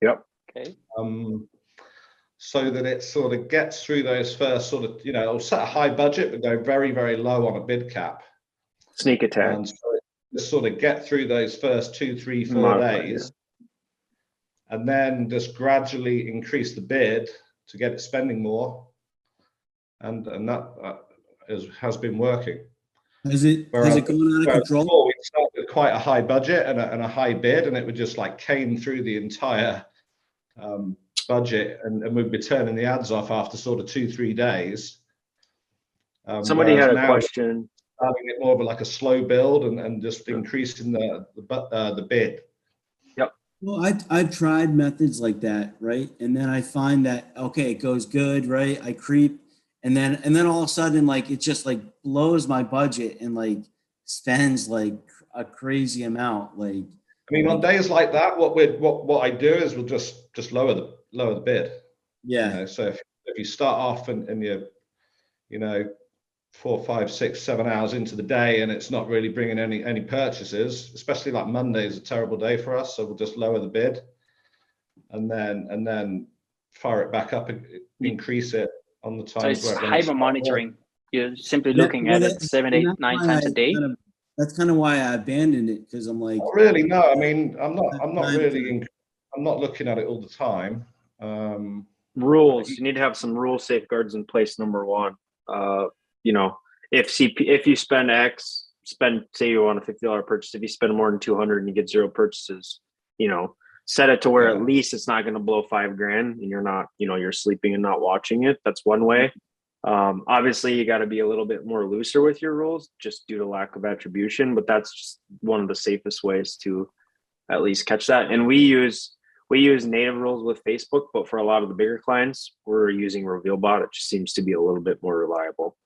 Yep. okay. um, so that it sort of gets through those first sort of you know it'll set a high budget but go very very low on a bid cap, Sneak attack. and so it just sort of get through those first two three four Modify, days, and then just gradually increase the bid to get it spending more, and and that uh, is, has been working. Has it, has Whereas- it gone out of control? before we'd start with quite a high budget and a, and a high bid, and it would just like cane through the entire um, budget, and, and we'd be turning the ads off after sort of two, three days. Um, Somebody had a question. Having it more of like a slow build and, and just increasing the the, uh, the bid. Well, I, I've tried methods like that, right? And then I find that, okay, it goes good, right? I creep. And then, and then all of a sudden, like, it just like blows my budget and like spends like a crazy amount. Like, I mean, on days like that, what we what what I do is we'll just just lower the lower the bid. You yeah, know, so if, if you start off and, and you're, you know, four, five, six, seven hours into the day and it's not really bringing any any purchases, especially like Monday is a terrible day for us, so we'll just lower the bid, and then and then fire it back up and increase it on the So it's where it- when hyper monitoring. You're simply looking That- at it that- seven, and eight, that's times I a day. kind of- That's kind of why I abandoned it because I'm like, Not really, no. I mean, I'm not. I'm not really. In, I'm not looking at it all the time. Um, rules you need to have some rule safeguards in place number one uh you know if cp if you spend x spend say you want a $50 purchase if you spend more than 200 and you get zero purchases you know set it to where Yeah. at least it's not going to blow five grand and you're not you know you're sleeping and not watching it that's one way um obviously you got to be a little bit more looser with your rules just due to lack of attribution but that's just one of the safest ways to at least catch that and we use we use native rules with Facebook, but for a lot of the bigger clients, we're using RevealBot. It just seems to be a little bit more reliable.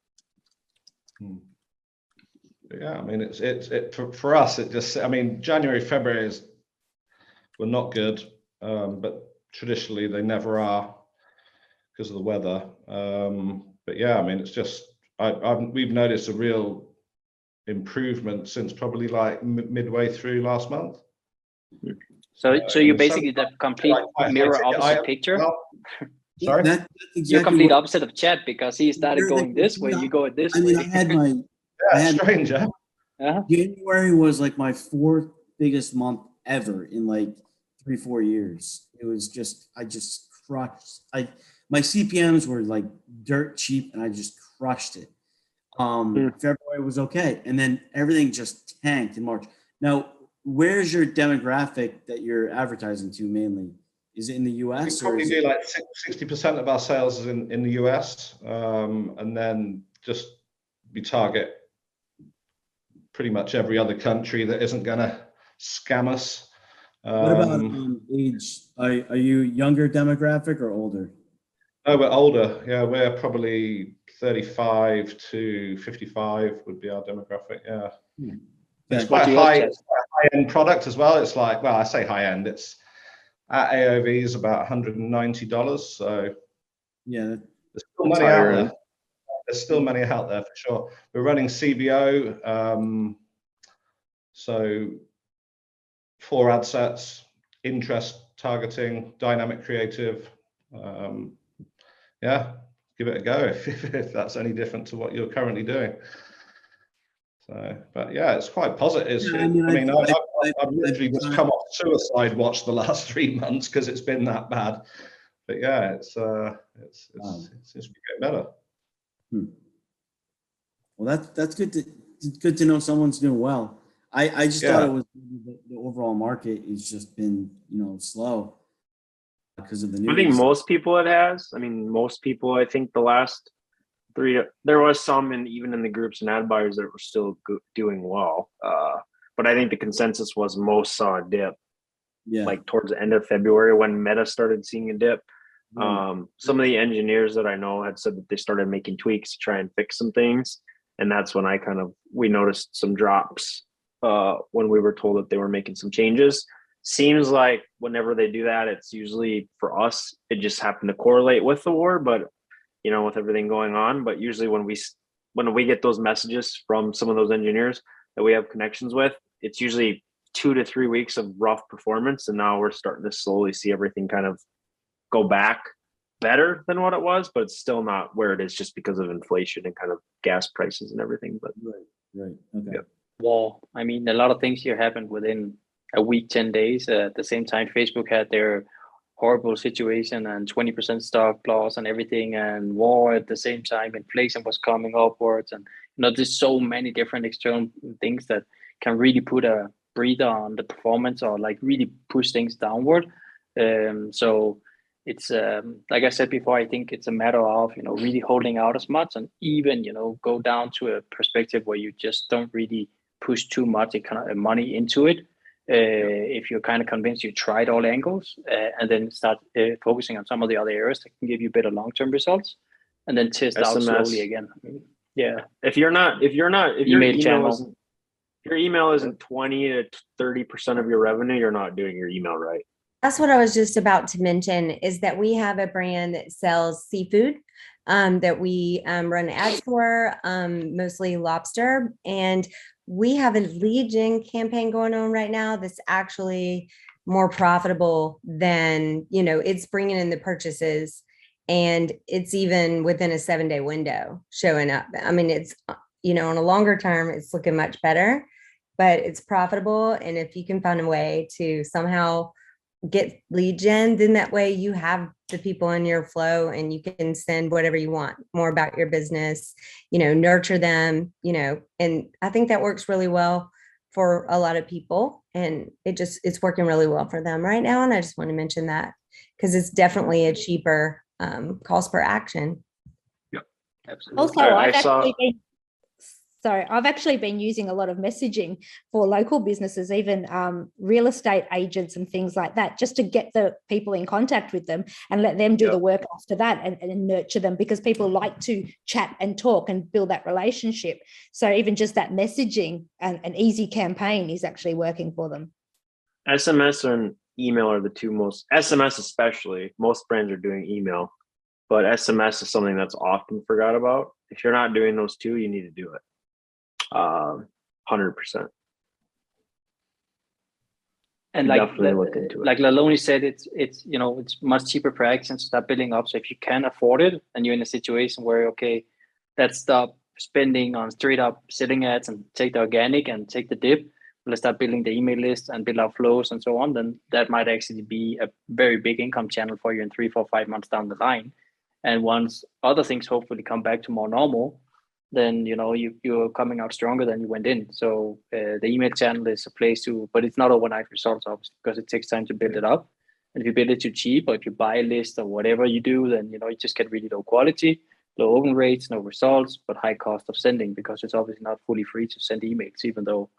But yeah, I mean, it's it's it for, for us. It just. I mean, January, February is were not good, um, but traditionally they never are because of the weather. Um, but yeah, I mean, it's just I, I've we've noticed a real improvement since probably like m- midway through last month. So, Uh, so some- basically the complete like, mirror I opposite picture. Well, sorry. that, that's You're exactly complete what- opposite of Chad because he started You're going this way. complete You go this I mean, I way. had my, I yeah, had- strange. Huh? Uh-huh. January was like my fourth biggest month ever in like three, four years. It was just, I just crushed. I my CPMs were like dirt cheap and I just crushed it. Um Hmm. February was okay. And then everything just tanked in March. Now, where's your demographic that you're advertising to mainly? Is it in the US or probably is do it, like sixty percent of our sales is in, in the US, um, and then just we target pretty much every other country that isn't gonna scam us. what about Um, um, age? Are, are you younger demographic or older? no, we're older. Yeah, we're probably thirty-five to fifty-five would be our demographic. Yeah, it's quite a high, Chad? it's quite a high-end product as well. It's like, well, I say high-end. It's at AOV is about one hundred and ninety dollars. So Yeah, There's still money out there. There's still money out there for sure. We're running CBO, um, so four ad sets, interest targeting, dynamic creative. Um, yeah, give it a go if, if that's any different to what you're currently doing. So, but yeah, it's quite positive. Yeah, I I mean, mean, I, I- have I- I've literally just come off suicide watch the last three months because it's been that bad. But yeah, it's uh, it's it's, Wow. it's, it's getting better. Well, that's that's good to good to know someone's doing well. I I just thought it was the, the overall market has just been you know slow because of the news. I think most people it has. I mean, most people. I think the last three. There was some, and even in the groups and ad buyers that were still go- doing well. Uh, but I think the consensus was most saw a dip, yeah like towards the end of February when Meta started seeing a dip. Mm. Um, some of the engineers that I know had said that they started making tweaks to try and fix some things, and that's when I kind of we noticed some drops uh, when we were told that they were making some changes. Seems like whenever they do that, it's usually for us. It just happened to correlate with the war, but you know, with everything going on. But usually when we when we get those messages from some of those engineers that we have connections with, it's usually two to three weeks of rough performance, and now we're starting to slowly see everything kind of go back better than what it was, but it's still not where it is just because of inflation and kind of gas prices and everything. But right right okay Yep. Well, I mean, a lot of things here happened within a week, 10 days. Uh, at the same time, Facebook had their horrible situation and 20% stock loss and everything, and war at the same time. Inflation was coming upwards, and You know, there's so many different external things that can really put a breather on the performance or like really push things downward. Um, so it's um, like I said before, I think it's a matter of you know really holding out as much and even you know go down to a perspective where you just don't really push too much kind of money into it. Uh, if you're kind of convinced you tried all angles uh, and then start uh, focusing on some of the other areas that can give you better long-term results and then test out SMS. slowly again. Yeah, If you're not, if you're not, if your Email email, channel. Your email isn't twenty to thirty percent of your revenue, you're not doing your email right. That's what I was just about to mention is that we have a brand that sells seafood um, that we um, run ads for, um, mostly lobster. And we have a lead gen campaign going on right now that's actually more profitable than, you know, it's bringing in the purchases and it's even within a seven day window showing up. I mean, it's, you know, on a longer term, it's looking much better, but it's profitable. And if you can find a way to somehow get lead gen, then that way you have the people in your flow and you can send whatever you want more about your business, you know, nurture them, you know, and I think that works really well for a lot of people and it just it's working really well for them right now and I just want to mention that because it's definitely a cheaper um, cost per action. Yep. Absolutely. Also, I- I I've saw- actually been, sorry, I've actually been using a lot of messaging for local businesses, even um, real estate agents and things like that, just to get the people in contact with them and let them do Yeah. the work after that and, and nurture them because people like to chat and talk and build that relationship. So even just that messaging and an easy campaign is actually working for them. SMS and email are the two most SMS especially. Most brands are doing email, but SMS is something that's often forgot about. If you're not doing those two, you need to do it. Um, hundred percent. and like definitely look into it. like Leilani said, it's it's you know it's much cheaper per action to start building up. So if you can afford it, and you're in a situation where okay, let's stop spending on straight up selling ads and take the organic and take the dip. Let's start building the email list and build our flows and so on. Then that might actually be a very big income channel for you in three, four, five months down the line. And once other things hopefully come back to more normal, then you know you you're coming out stronger than you went in. So uh, the email channel is a place to, but it's not overnight results obviously because it takes time to build it up. And if you build it too cheap, or if you buy a list or whatever you do, then you know you just get really low quality, low open rates, no results, but high cost of sending because it's obviously not fully free to send emails, even though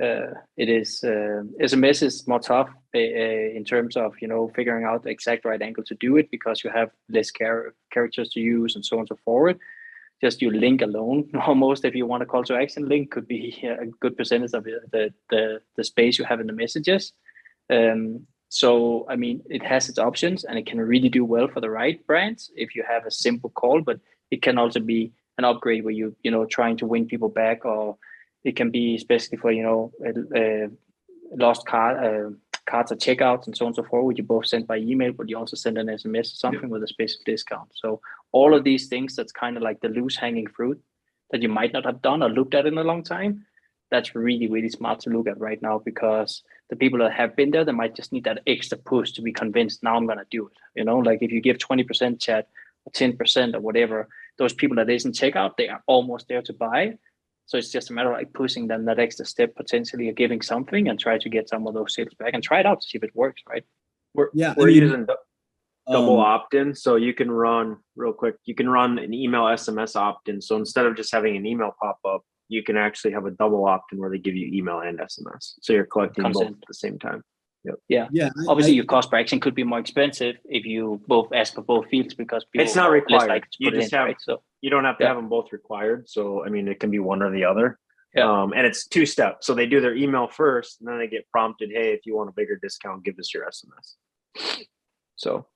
uh, it is uh, SMS is more tough uh, uh, in terms of you know figuring out the exact right angle to do it because you have less char- characters to use and so on and so forth. Just your link alone, almost if you want a call to action link, could be a good percentage of the the the, space you have in the messages. Um, so I mean, it has its options and it can really do well for the right brands if you have a simple call, but it can also be an upgrade where you you know trying to win people back or it can be especially for you know uh, lost card uh, cards at checkouts and so on and so forth which you both send by email but you also send an sms or something with a special discount so all of these things that's kind of like the loose hanging fruit that you might not have done or looked at in a long time that's really really smart to look at right now because the people that have been there they might just need that extra push to be convinced now i'm going to do it you know like if you give 20% chat or 10% or whatever those people that isn't checkout they are almost there to buy so it's just a matter of like pushing them that extra step, potentially or giving something and try to get some of those sales back and try it out to see if it works, right? We're Yeah, we're mean, using du- double Um, opt-in, so you can run real quick. You can run an email SMS opt-in. So instead of just having an email pop up, you can actually have a double opt-in where they give you email and SMS. So you're collecting both in. at the same time. Yeah. I- Obviously, I- your cost per action could be more expensive if you both ask for both fields because people It's not required. likely to You just in, have- right? So You don't have to Yeah. have them both required. So I mean, it can be one or the other. Yeah. Um, and it's two steps. So they do their email first, and then they get prompted, "Hey, if you want a bigger discount, give us your SMS." So,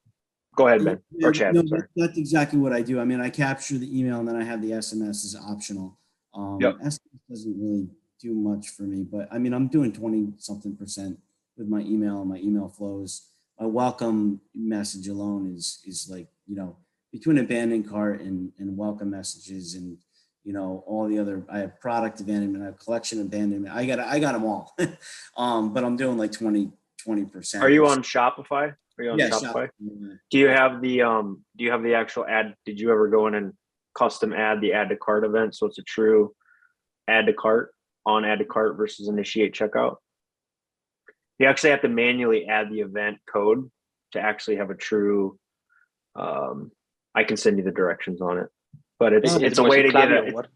go ahead, Ben or Chad. no, sorry. That's exactly what I do. I mean, I capture the email and then I have the SMS as optional. Um, Yep. SMS doesn't really do much for me, but I mean, I'm doing twenty something percent with my email and my email flows. My welcome message alone is, is like, you know, between abandoned cart and, and welcome messages and, you know, all the other, I have product abandonment, I have collection abandonment. I got, I got them all. Um, but I'm doing like 20, 20%. Are you on Shopify? Are you on Yeah, Shopify? Shopify. Do you have the um? Do you have the actual ad? Did you ever go in and custom add the add to cart event. So it's a true add to cart on add to cart versus initiate checkout. You actually have to manually add the event code to actually have a true. Um, I can send you the directions on it, but it's Is it it's a way it to get Klaviyo or it.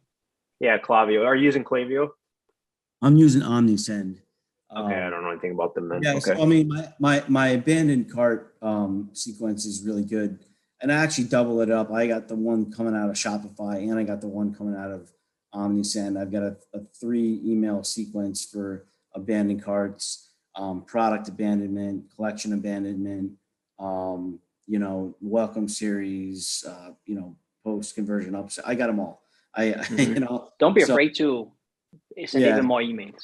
Yeah, Klaviyo. Are you using Klaviyo? I'm using OmniSend. Okay, I Um, don't know anything about them then. Yeah, okay. so I mean, my, my, my abandoned cart, um, sequence is really good. And I actually double it up. I got the one coming out of Shopify and I got the one coming out of OmniSend. I've got a, a three email sequence for abandoned carts, um, product abandonment, collection abandonment, um, you know, welcome series, uh, you know, post conversion ups. I got them all. I, Mhm. you know, Don't be So- afraid to send Yeah. even more emails.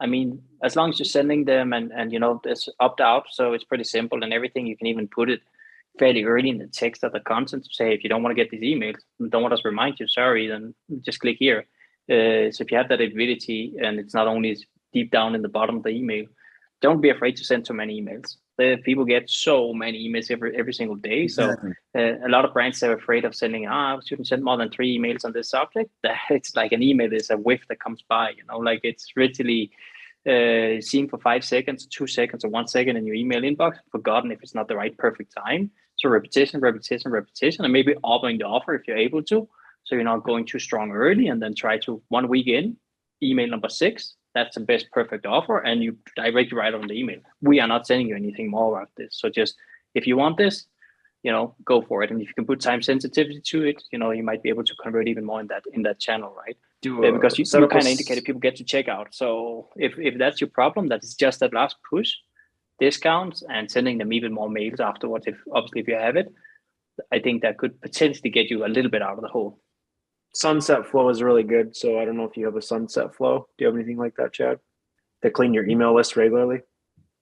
I mean, as long as you're sending them and and you know it's opt out, so it's pretty simple and everything. You can even put it fairly early in the text of the content to say if you don't want to get these emails, don't want us to remind you, sorry, then just click here. Uh, so if you have that ability and it's not only deep down in the bottom of the email, don't be afraid to send too many emails. People get so many emails every every single day. So exactly. uh, a lot of brands are afraid of sending ah I shouldn't send more than three emails on this subject it's like an email is a whiff that comes by you know like it's literally uh, seen for five seconds two seconds or one second in your email inbox forgotten if it's not the right perfect time so repetition repetition repetition and maybe upping the offer if you're able to so you're not going too strong early and then try to one week in email number six that's the best perfect offer and you direct right on the email. We are not sending you anything more about this. So just if you want this you know go for it. And if you can put time sensitivity to it you know you might be able to convert even more in that in that channel right? Do Yeah, because you, you kind of indicated people get to check out. So if if that's your problem that is just that last push discounts and sending them even more mails afterwards if obviously if you have it i think that could potentially get you a little bit out of the hole sunset flow is really good. So I don't know if you have a sunset flow. Do you have anything like that, Chad? To clean your email list regularly?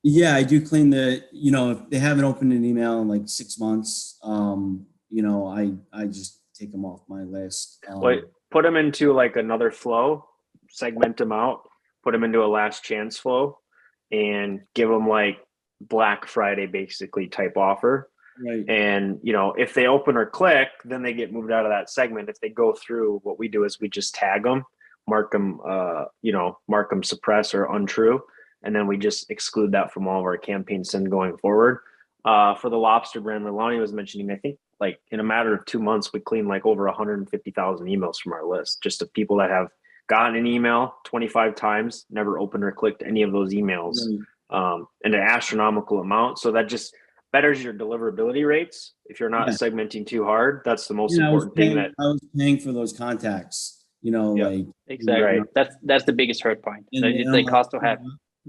Yeah, I do clean the, you know, if they haven't opened an email in like six months, um, you know, I, I just take them off my list. Um, Wait, put them into like another flow, segment them out, put them into a last chance flow, and give them like Black Friday basically type offer. Right. And you know, if they open or click, then they get moved out of that segment. If they go through, what we do is we just tag them, mark them, uh, you know, mark them suppress or untrue, and then we just exclude that from all of our campaigns and going forward. Uh, for the lobster brand that Lonnie was mentioning, I think like in a matter of two months, we cleaned like over 150,000 emails from our list, just of people that have gotten an email 25 times, never opened or clicked any of those emails, Right. um, an astronomical amount. So that just betters your deliverability rates. If you're not Yeah. segmenting too hard, that's the most You know, I was important thing that I was paying for those contacts, you know, Yeah. like. exactly Right. that's that's the biggest hurt point and- they, and they like, cost to have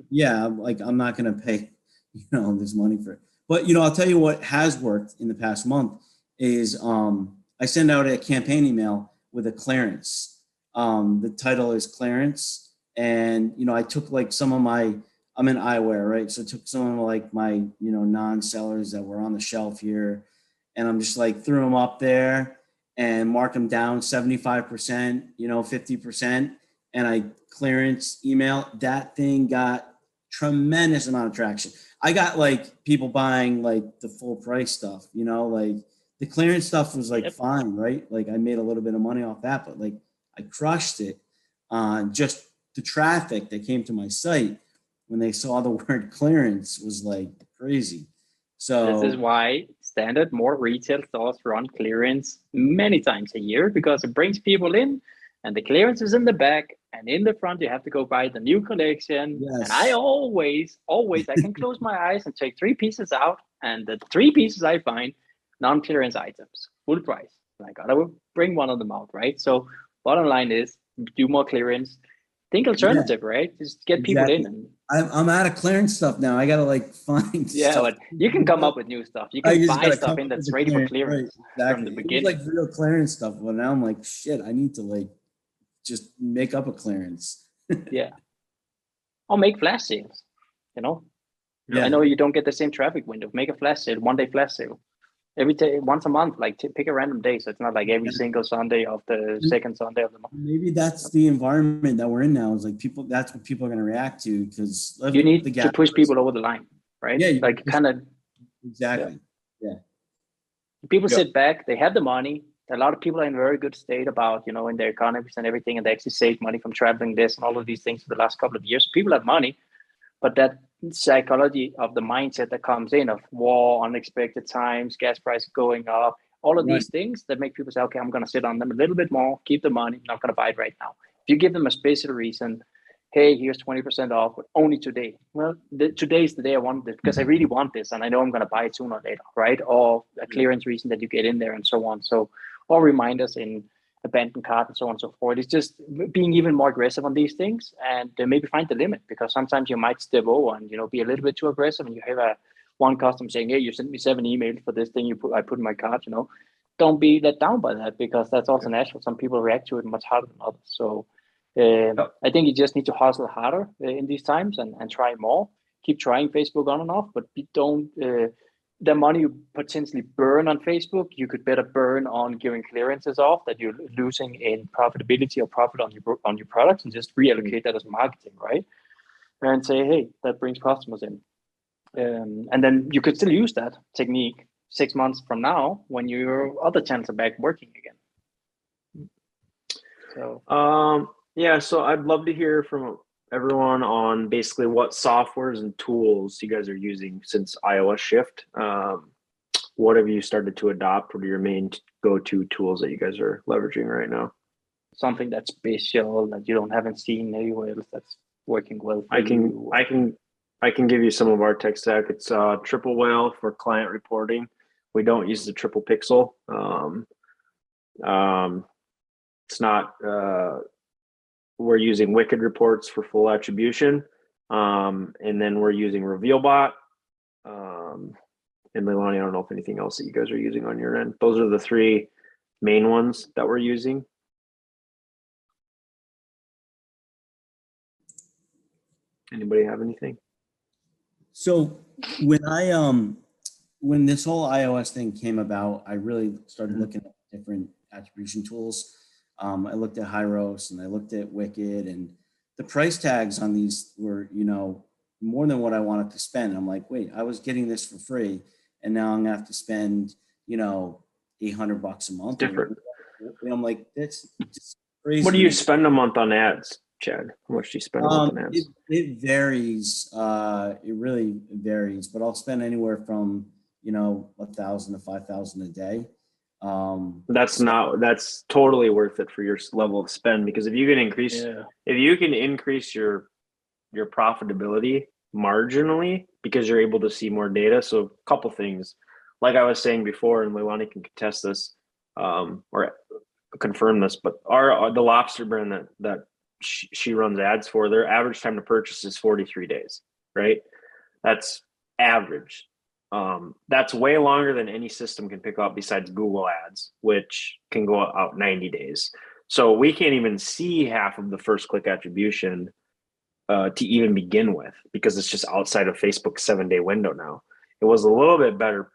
Yeah, I'm like, I'm not gonna pay, you know, this money for it. But, you know, I'll tell you what has worked in the past month is, um, I send out a campaign email with a clearance. Um, the title is clearance. And, you know, I took like some of my, I'm in eyewear, right? So I took some of like my, you know, non-sellers that were on the shelf here. And I'm just like threw them up there and mark them down 75%, you know, 50%. And I clearance email, that thing got tremendous amount of traction. I got like people buying like the full price stuff, you know, like the clearance stuff was like Yep. fine, right? Like I made a little bit of money off that, but like I crushed it on just the traffic that came to my site when they saw the word clearance was like crazy. So This is why standard more retail stores run clearance many times a year because it brings people in and the clearance is in the back and in the front you have to go buy the new collection. And I always, always I can close my eyes and take three pieces out and the three pieces I find non-clearance items, full price. I gotta bring one of them out, right? So bottom line is do more clearance. Think alternative, right? Just get people in and I'm, I'm out of clearance stuff now. I gotta like find yeah, stuff. but you can come up with new stuff. You can buy stuff in that's the ready for clearance, clearance. right, exactly. the It was beginning. like real clearance stuff, but now I'm like, shit, I need to like just make up a clearance. Yeah, or make flash sales. You know, Yeah. I know you don't get the same traffic window. Make a flash sale, one day flash sale, every day, once a month. Like t- pick a random day, so it's not like every Yeah. single Sunday of the second Sunday of the month. Maybe that's the environment that we're in now. Is like people. That's what people are gonna react to because You need to push people over the line, right? Yeah, like kind of Exactly. Yeah. People Yeah. sit back, they have the money, a lot of people are in a very good state about you know in their economies and everything, and they actually save money from traveling this and all of these things for the last couple of years. People have money, but that psychology of the mindset that comes in of war, unexpected times, gas price going up, all of Right. these things that make people say, okay, I'm going to sit on them a little bit more, keep the money, not going to buy it right now. If you give them a special reason, hey, here's 20% off, but only today. Well, the, today is the day I want this because I mm-hmm. really want this and I know I'm going to buy it sooner or later, right? Or a clearance reason that you get in there and so on. So, or reminders in abandoned cart and so on and so forth. It's just being even more aggressive on these things and uh, maybe find the limit because sometimes you might step over and, you know, be a little bit too aggressive and you have a one customer saying, hey, you sent me seven emails for this thing you put, I put in my cart, you know, don't be let down by that because that's also natural. Some people react to it much harder than others. So um, I think you just need to hustle harder uh, in these times and, and try more. Keep trying Facebook on and off, but be, don't uh, the money you potentially burn on Facebook, you could better burn on giving clearances off that you're losing in profitability or profit on your on your products, and just reallocate that as marketing, right? And say, hey, that brings customers in, um, and then you could still use that technique six months from now when your other channels are back working again. So Um, yeah, so I'd love to hear from everyone on basically what softwares and tools you guys are using since iOS shift. Um, what have you started to adopt? What are your main go-to tools that you guys are leveraging right now? something that's special that you don't haven't seen anywhere else that's working well. For I can you. I can I can give you some of our tech stack. It's uh, Triple Whale for client reporting. We don't use the triple pixel. Um, um, it's not. Uh, we're using Wicked reports for full attribution, um, and then we're using RevealBot. Um, and Leilani, I don't know if anything else that you guys are using on your end. Those are the three main ones that we're using. Anybody have anything? So when I um when this whole iOS thing came about, I really started Mhm. looking at different attribution tools. Um, I looked at Hyros and I looked at Wicked, and the price tags on these were, you know, more than what I wanted to spend. I'm like, wait, I was getting this for free, and now I'm gonna have to spend, you know, 800 bucks a month. Different. And I'm like, that's crazy. What do you spend a month on ads, Chad? How much do you spend a month Um, on it, ads? it varies. Uh, it really varies, but I'll spend anywhere from you know a thousand to five thousand a day. Um, That's not. That's totally worth it for your level of spend because if you can increase, yeah. if you can increase your your profitability marginally because you're able to see more data. So a couple things, like I was saying before, and Leilani can contest this um, or confirm this, but our, our the lobster brand that that she, she runs ads for, their average time to purchase is 43 days, right? That's average. Um, that's way longer than any system can pick up besides Google Ads, which can go out 90 days. So we can't even see half of the first click attribution uh, to even begin with because it's just outside of Facebook's seven day window now. It was a little bit better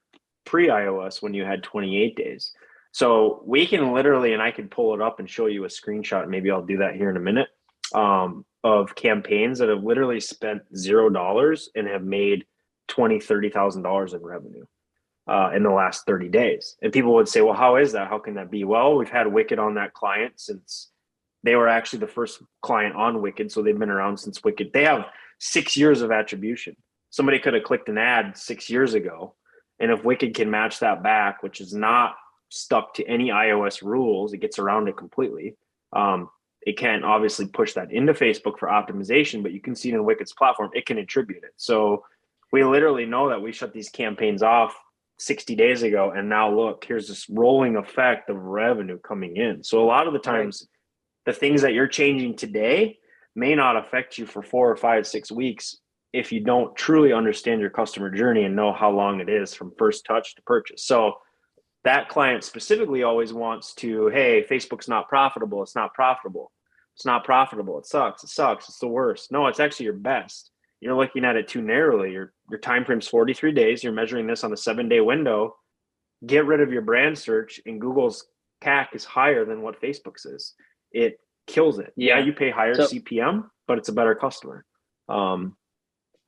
pre iOS when you had 28 days. So we can literally, and I can pull it up and show you a screenshot. Maybe I'll do that here in a minute um, of campaigns that have literally spent zero dollars and have made twenty, thirty thousand dollars in revenue uh, in the last 30 days. And people would say, well, how is that? How can that be? Well, we've had Wicked on that client since they were actually the first client on Wicked. So they've been around since Wicked. They have six years of attribution. Somebody could have clicked an ad six years ago. And if Wicked can match that back, which is not stuck to any iOS rules, it gets around it completely. Um, it can't obviously push that into Facebook for optimization, but you can see it in Wicked's platform, it can attribute it. So we literally know that we shut these campaigns off 60 days ago and now look here's this rolling effect of revenue coming in. So a lot of the times the things that you're changing today may not affect you for four or five six weeks if you don't truly understand your customer journey and know how long it is from first touch to purchase. So that client specifically always wants to hey facebook's not profitable. It's not profitable. It's not profitable. It sucks. It sucks. It's the worst. No it's actually your best you're looking at it too narrowly. Your your time frame's 43 days. You're measuring this on a seven day window. Get rid of your brand search, and Google's CAC is higher than what Facebook's is. It kills it. Yeah, Yeah. you pay higher So- CPM, but it's a better customer. Um,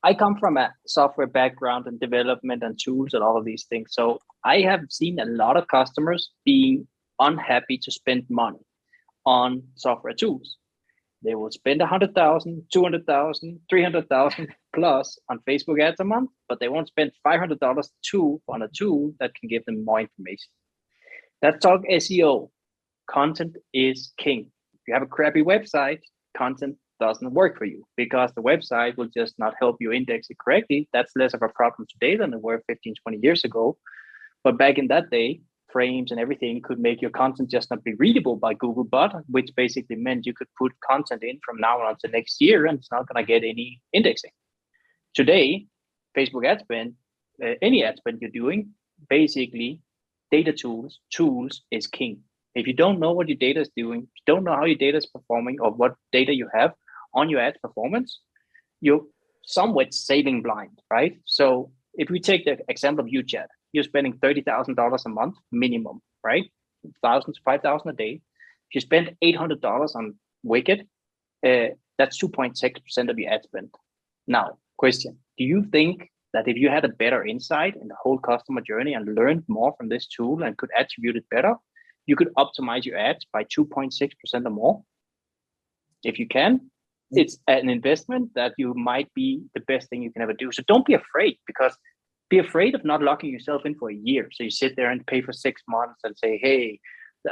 I come from a software background and development and tools and all of these things. So I have seen a lot of customers being unhappy to spend money on software tools. They will spend 100,000, 200,000, 300,000 plus on Facebook ads a month, but they won't spend $500 too on a tool that can give them more information. Let's talk SEO. Content is king. If you have a crappy website, content doesn't work for you because the website will just not help you index it correctly. That's less of a problem today than it were 15, 20 years ago. But back in that day, frames and everything could make your content just not be readable by Googlebot, which basically meant you could put content in from now on to next year and it's not going to get any indexing. Today, Facebook ad spend, uh, any ad spend you're doing, basically data tools, tools is king. If you don't know what your data is doing, you don't know how your data is performing or what data you have on your ad performance, you're somewhat sailing blind, right? So if we take the example of UChat, you're spending $30,000 a month minimum, right? Thousands, to 5,000 a day. If you spend $800 on Wicked, uh, that's 2.6% of your ad spend. Now, question, do you think that if you had a better insight in the whole customer journey and learned more from this tool and could attribute it better, you could optimize your ads by 2.6% or more? If you can, it's an investment that you might be the best thing you can ever do. So don't be afraid because be afraid of not locking yourself in for a year. So you sit there and pay for six months and say, hey,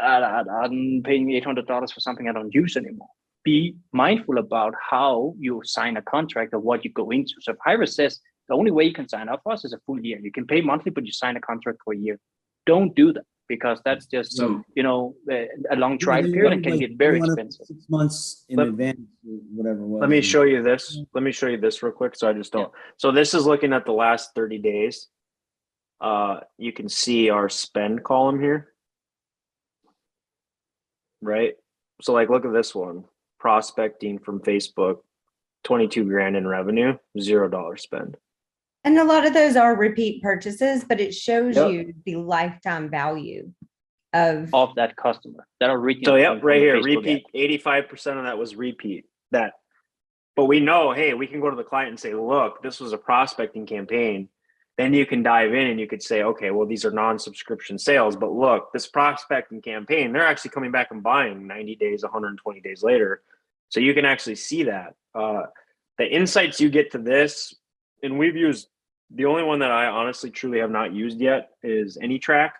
I'm paying $800 for something I don't use anymore. Be mindful about how you sign a contract or what you go into. So if Iris says the only way you can sign up for us is a full year, you can pay monthly, but you sign a contract for a year. Don't do that because that's just So- you know a, a long Yeah, trial period and can like, get very expensive. Six months in Let- advance, whatever. was. Let me show you this. Let me show you this real quick. So I just don't. So this is looking at the last 30 days. Uh, you can see our spend column here. Right. So like, look at this one. Prospecting from Facebook, 22 grand in revenue, zero dollar spend. And a lot of those are repeat purchases, but it shows Yep. you the lifetime value of, of that customer that are reaching. So out yeah, right here, Facebook repeat. Eighty-five percent of that was repeat. That, but we know, hey, we can go to the client and say, look, this was a prospecting campaign. Then you can dive in and you could say, okay, well, these are non-subscription sales, but look, this prospecting campaign, they're actually coming back and buying ninety days, one hundred and twenty days later. So you can actually see that. Uh, the insights you get to this, and we've used the only one that I honestly truly have not used yet is AnyTrack.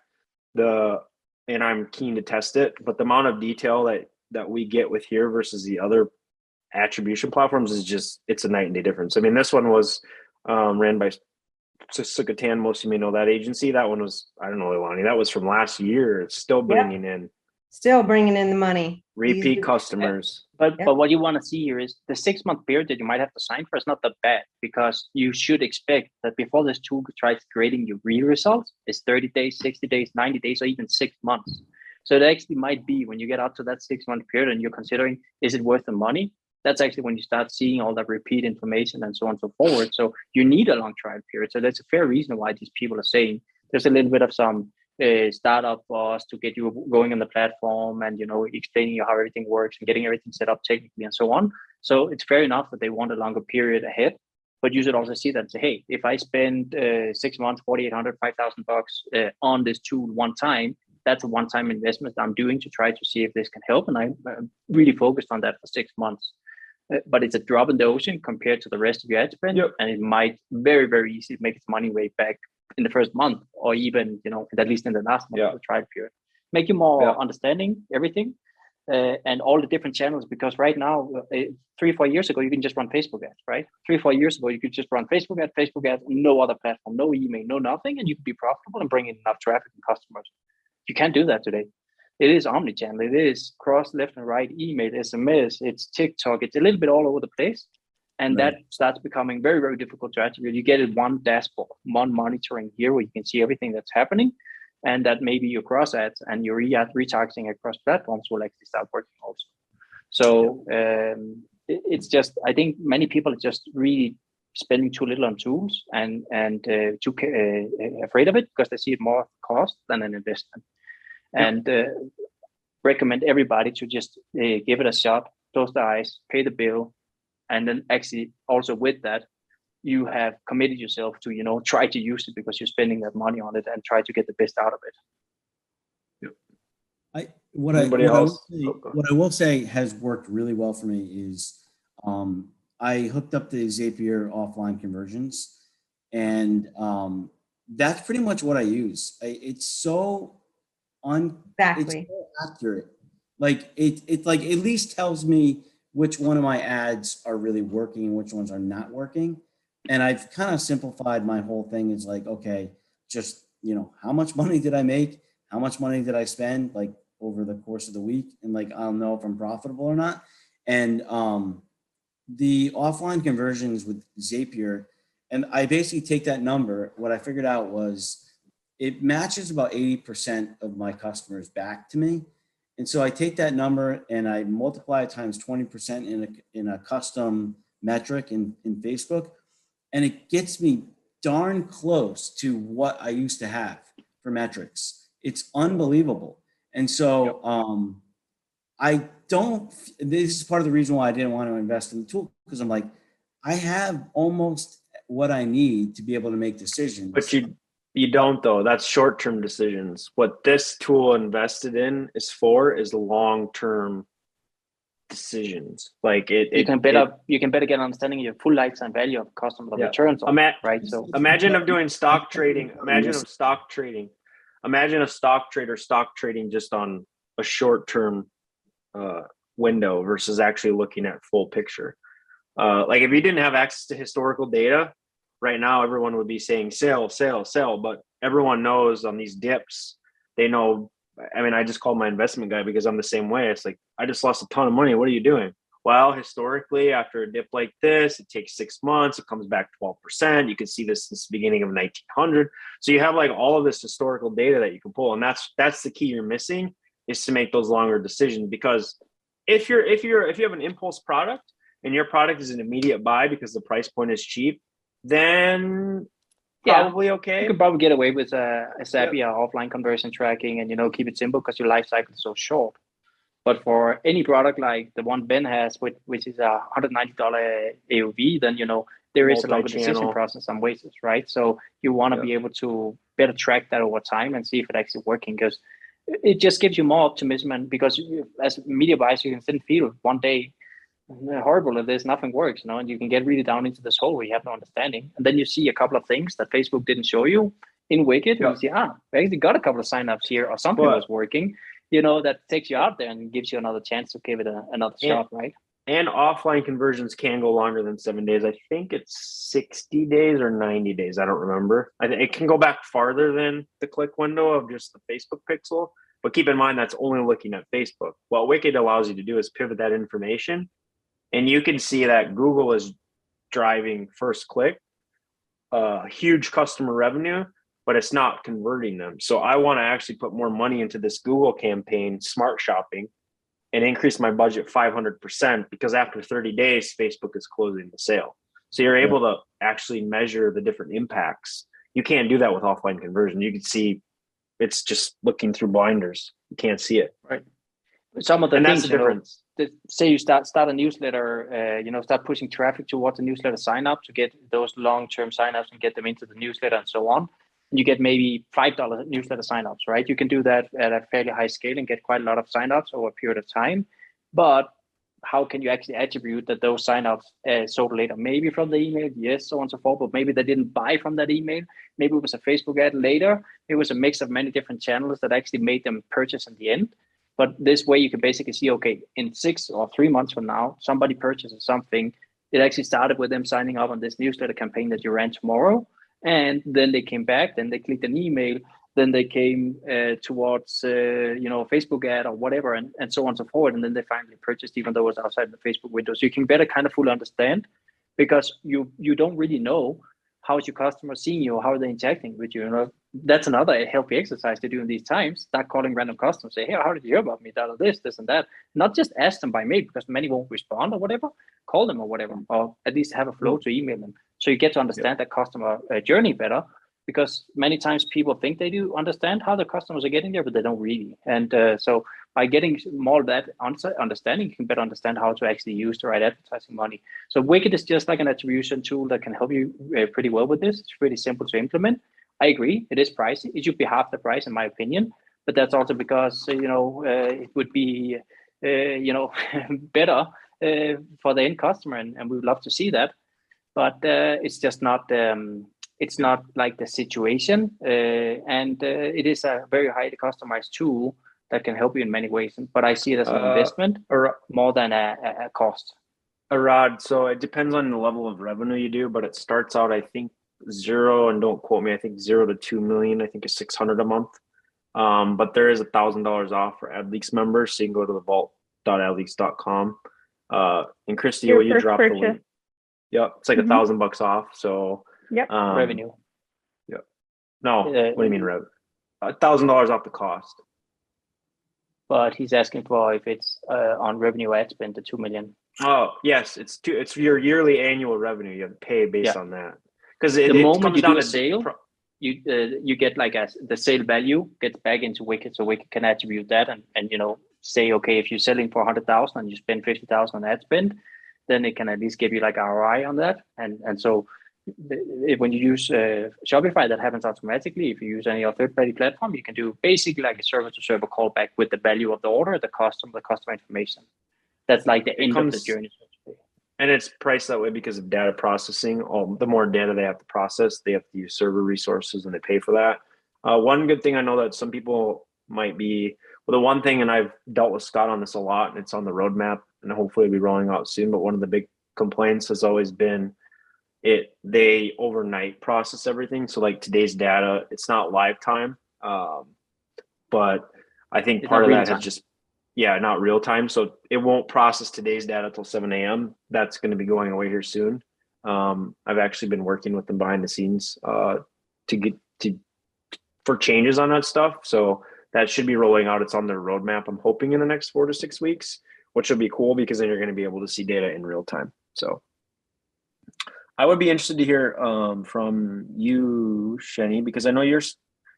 The and I'm keen to test it. But the amount of detail that that we get with here versus the other attribution platforms is just it's a night and day difference. I mean, this one was um, ran by Sukatan. Most of you may know that agency. That one was I don't know, Ilani. That was from last year. It's still bringing in still bringing in the money. repeat These- customers. But Yep. but what you want to see here is the six month period that you might have to sign for is not that bad because you should expect that before this tool tries creating your real results is 30 days, 60 days, 90 days, or even six months. So it actually might be when you get out to that six month period and you're considering is it worth the money? That's actually when you start seeing all that repeat information and so on and so forward. So you need a long trial period. So that's a fair reason why these people are saying there's a little bit of some uh, startup for us to get you going on the platform and you know explaining you how everything works and getting everything set up technically and so on. So it's fair enough that they want a longer period ahead, but you should also see that say, hey, if I spend uh, six months, 4,800, 5,000 bucks uh, on this tool one time, that's a one-time investment I'm doing to try to see if this can help. And I'm uh, really focused on that for six months. Uh, but it's a drop in the ocean compared to the rest of your ad spend, Yep. and it might very, very easily make its money way back in the first month, or even you know at least in the last month Yeah. of the trial period. Make you more Yeah. understanding everything uh, and all the different channels. Because right now, uh, three four years ago, you can just run Facebook ads, right? Three four years ago, you could just run Facebook ads, Facebook ads, no other platform, no email, no nothing, and you could be profitable and bring in enough traffic and customers. You can't do that today. It is omni-channel. It is cross left and right, email, SMS, it's TikTok, it's a little bit all over the place. And Right. that starts becoming very, very difficult to attribute. You get it one dashboard, one monitoring here where you can see everything that's happening. And that maybe your cross ads and your re- retargeting across platforms will actually start working also. So um, it- it's just, I think many people are just really spending too little on tools and and uh, too uh, afraid of it because they see it more cost than an investment. And uh, recommend everybody to just uh, give it a shot, close the eyes, pay the bill, and then actually also with that, you have committed yourself to you know try to use it because you're spending that money on it and try to get the best out of it. I what I, Anybody what I, will else? say, Oh, what I will say has worked really well for me is um, I hooked up the Zapier offline conversions, and um, that's pretty much what I use. I, it's so un it's Exactly. so accurate. Like it, it like at least tells me which one of my ads are really working and which ones are not working. And I've kind of simplified my whole thing is like, okay, just you know, how much money did I make? How much money did I spend like over the course of the week? And like I'll know if I'm profitable or not. And um the offline conversions with Zapier, and I basically take that number. What I figured out was it matches about 80% of my customers back to me. And so I take that number and I multiply it times 20% in a, in a custom metric in, in Facebook. And it gets me darn close to what I used to have for metrics. It's unbelievable. And so um, I don't, this is part of the reason why I didn't want to invest in the tool because I'm like, I have almost what I need to be able to make decisions. But you you don't though. That's short term decisions. What this tool invested in is for is long term decisions. Like it, you it can it- better you can better get an understanding of your full lifetime value of customer Yeah. returns on Ima- right so imagine of doing stock trading. Imagine of stock trading. Imagine a stock trader stock trading just on a short term uh, window versus actually looking at full picture. Uh, like if you didn't have access to historical data, right now everyone would be saying sell, sell, sell. But everyone knows on these dips, they know. I mean, I just called my investment guy because I'm the same way. It's like I just lost a ton of money. What are you doing? Well, historically, after a dip like this, it takes six months. It comes back 12%. You can see this since the beginning of 1900. So you have like all of this historical data that you can pull, and that's that's the key you're missing is to make those longer decisions. Because if you're if you're if you have an impulse product and your product is an immediate buy because the price point is cheap, then Yeah. probably okay. you could probably get away with uh, a, a Zapier offline conversion tracking and you know keep it simple because your life cycle is so short. But for any product like the one Ben has, which, which is a hundred ninety dollar AOV, then you know there is a longer decision process some ways, right? So you want to Yeah. be able to better track that over time and see if it actually working because it just gives you more optimism and because you, as media buyers you can still feel one day "Uh, horrible if there's nothing works you know and you can get really down into this hole where you have no understanding and then you see a couple of things that facebook didn't show you in wicked Yeah. and you see ah we actually got a couple of signups here or something But- was working you know that takes you out there and gives you another chance to give it a, another Yeah. shot right and offline conversions can go longer than seven days. I think it's 60 days or 90 days. I don't remember. I think it can go back farther than the click window of just the Facebook pixel. But keep in mind that's only looking at Facebook. What Wicked allows you to do is pivot that information, and you can see that Google is driving first click, uh, huge customer revenue, but it's not converting them. So I want to actually put more money into this Google campaign, Smart Shopping, and increase my budget 500% because after 30 days, Facebook is closing the sale. So you're able to actually measure the different impacts. You can't do that with offline conversion. You can see it's just looking through blinders. You can't see it. Some of the And that's things the you know, difference. the, say you start start a newsletter, uh, you know, start pushing traffic towards the newsletter sign up to get those long term signups and get them into the newsletter and so on. And you get maybe five dollar newsletter signups, right? You can do that at a fairly high scale and get quite a lot of signups over a period of time. But how can you actually attribute that those signups uh, sold later? Maybe from the email, yes, so on and so forth. But maybe they didn't buy from that email. Maybe it was a Facebook ad later. It was a mix of many different channels that actually made them purchase in the end. But this way, you can basically see, okay, in six or three months from now, somebody purchases something. It actually started with them signing up on this newsletter campaign that you ran tomorrow, and then they came back. Then they clicked an email. Then they came uh, towards, uh, you know, Facebook ad or whatever, and, and so on and so forth. And then they finally purchased, even though it was outside the Facebook window. So you can better kind of fully understand because you you don't really know how is your customer seeing you, how are they interacting with you. You know, that's another healthy exercise to do in these times. Start calling random customers, say, hey, how did you hear about me? That or this, this and that. Not just ask them by mail because many won't respond or whatever. Call them or whatever, or at least have a flow to email them. So you get to understand that customer uh, journey better because many times people think they do understand how the customers are getting there, but they don't really. And uh, so by getting more of that understanding, you can better understand how to actually use the right advertising money. So Wicked is just like an attribution tool that can help you uh, pretty well with this. It's pretty simple to implement. I agree, it is pricey. It should be half the price, in my opinion. but that's also because uh, you know uh, it would be uh, you know better uh, for the end customer, and, and we would love to see that. But it's just not um, it's not like the situation, uh, and uh, it is a very highly customized tool that can help you in many ways. But I see it as an Uh, investment Ar- more than a, a, a cost. Arad, so it depends on the level of revenue you do, but it starts out, I think, zero, and don't quote me, I think zero to two million, I think is six hundred a month. Um, but there is a thousand dollars off for AdLeaks members, so you can go to the vault.adleaks.com. Uh, and Christy, Your will you first drop the purchase. link? Yep, it's like a Mhm. thousand bucks off, so. Yep. um, revenue. No, Uh, what do you mean rev? A thousand dollars off the cost. But he's asking for if it's uh, on revenue ad spend the two million. Oh, yes, it's two, it's your yearly annual revenue. You have to pay based Yeah. on that. Cause it, The it moment comes you down do a to sale, pro- You uh, you get like a the sale value gets back into Wicked, so Wicked can attribute that and and you know say okay if you're selling for hundred thousand and you spend fifty thousand on ad spend, then it can at least give you like ROI on that and and so if, when you use uh, Shopify, that happens automatically. If you use any other third-party platform, you can do basically like a server-to-server callback with the value of the order, the customer, the customer information. That's like the end of the journey. so to speak. and it's priced that way because of data processing. Oh, the more data they have to process, they have to use server resources and they pay for that. Uh, one good thing I know that some people might be well, the one thing, and I've dealt with Scott on this a lot, and it's on the roadmap, and hopefully it'll be rolling out soon. But one of the big complaints has always been it they overnight process everything. So like today's data, it's not live time, um, but I think It's part of that time. has just yeah, not real time. So it won't process today's data till 7 a.m. That's going to be going away here soon. Um, I've actually been working with them behind the scenes uh, to get to for changes on that stuff. So that should be rolling out. It's on their roadmap. I'm hoping in the next four to six weeks, which will be cool because then you're going to be able to see data in real time. So I would be interested to hear um, from you, Shenny, because I know your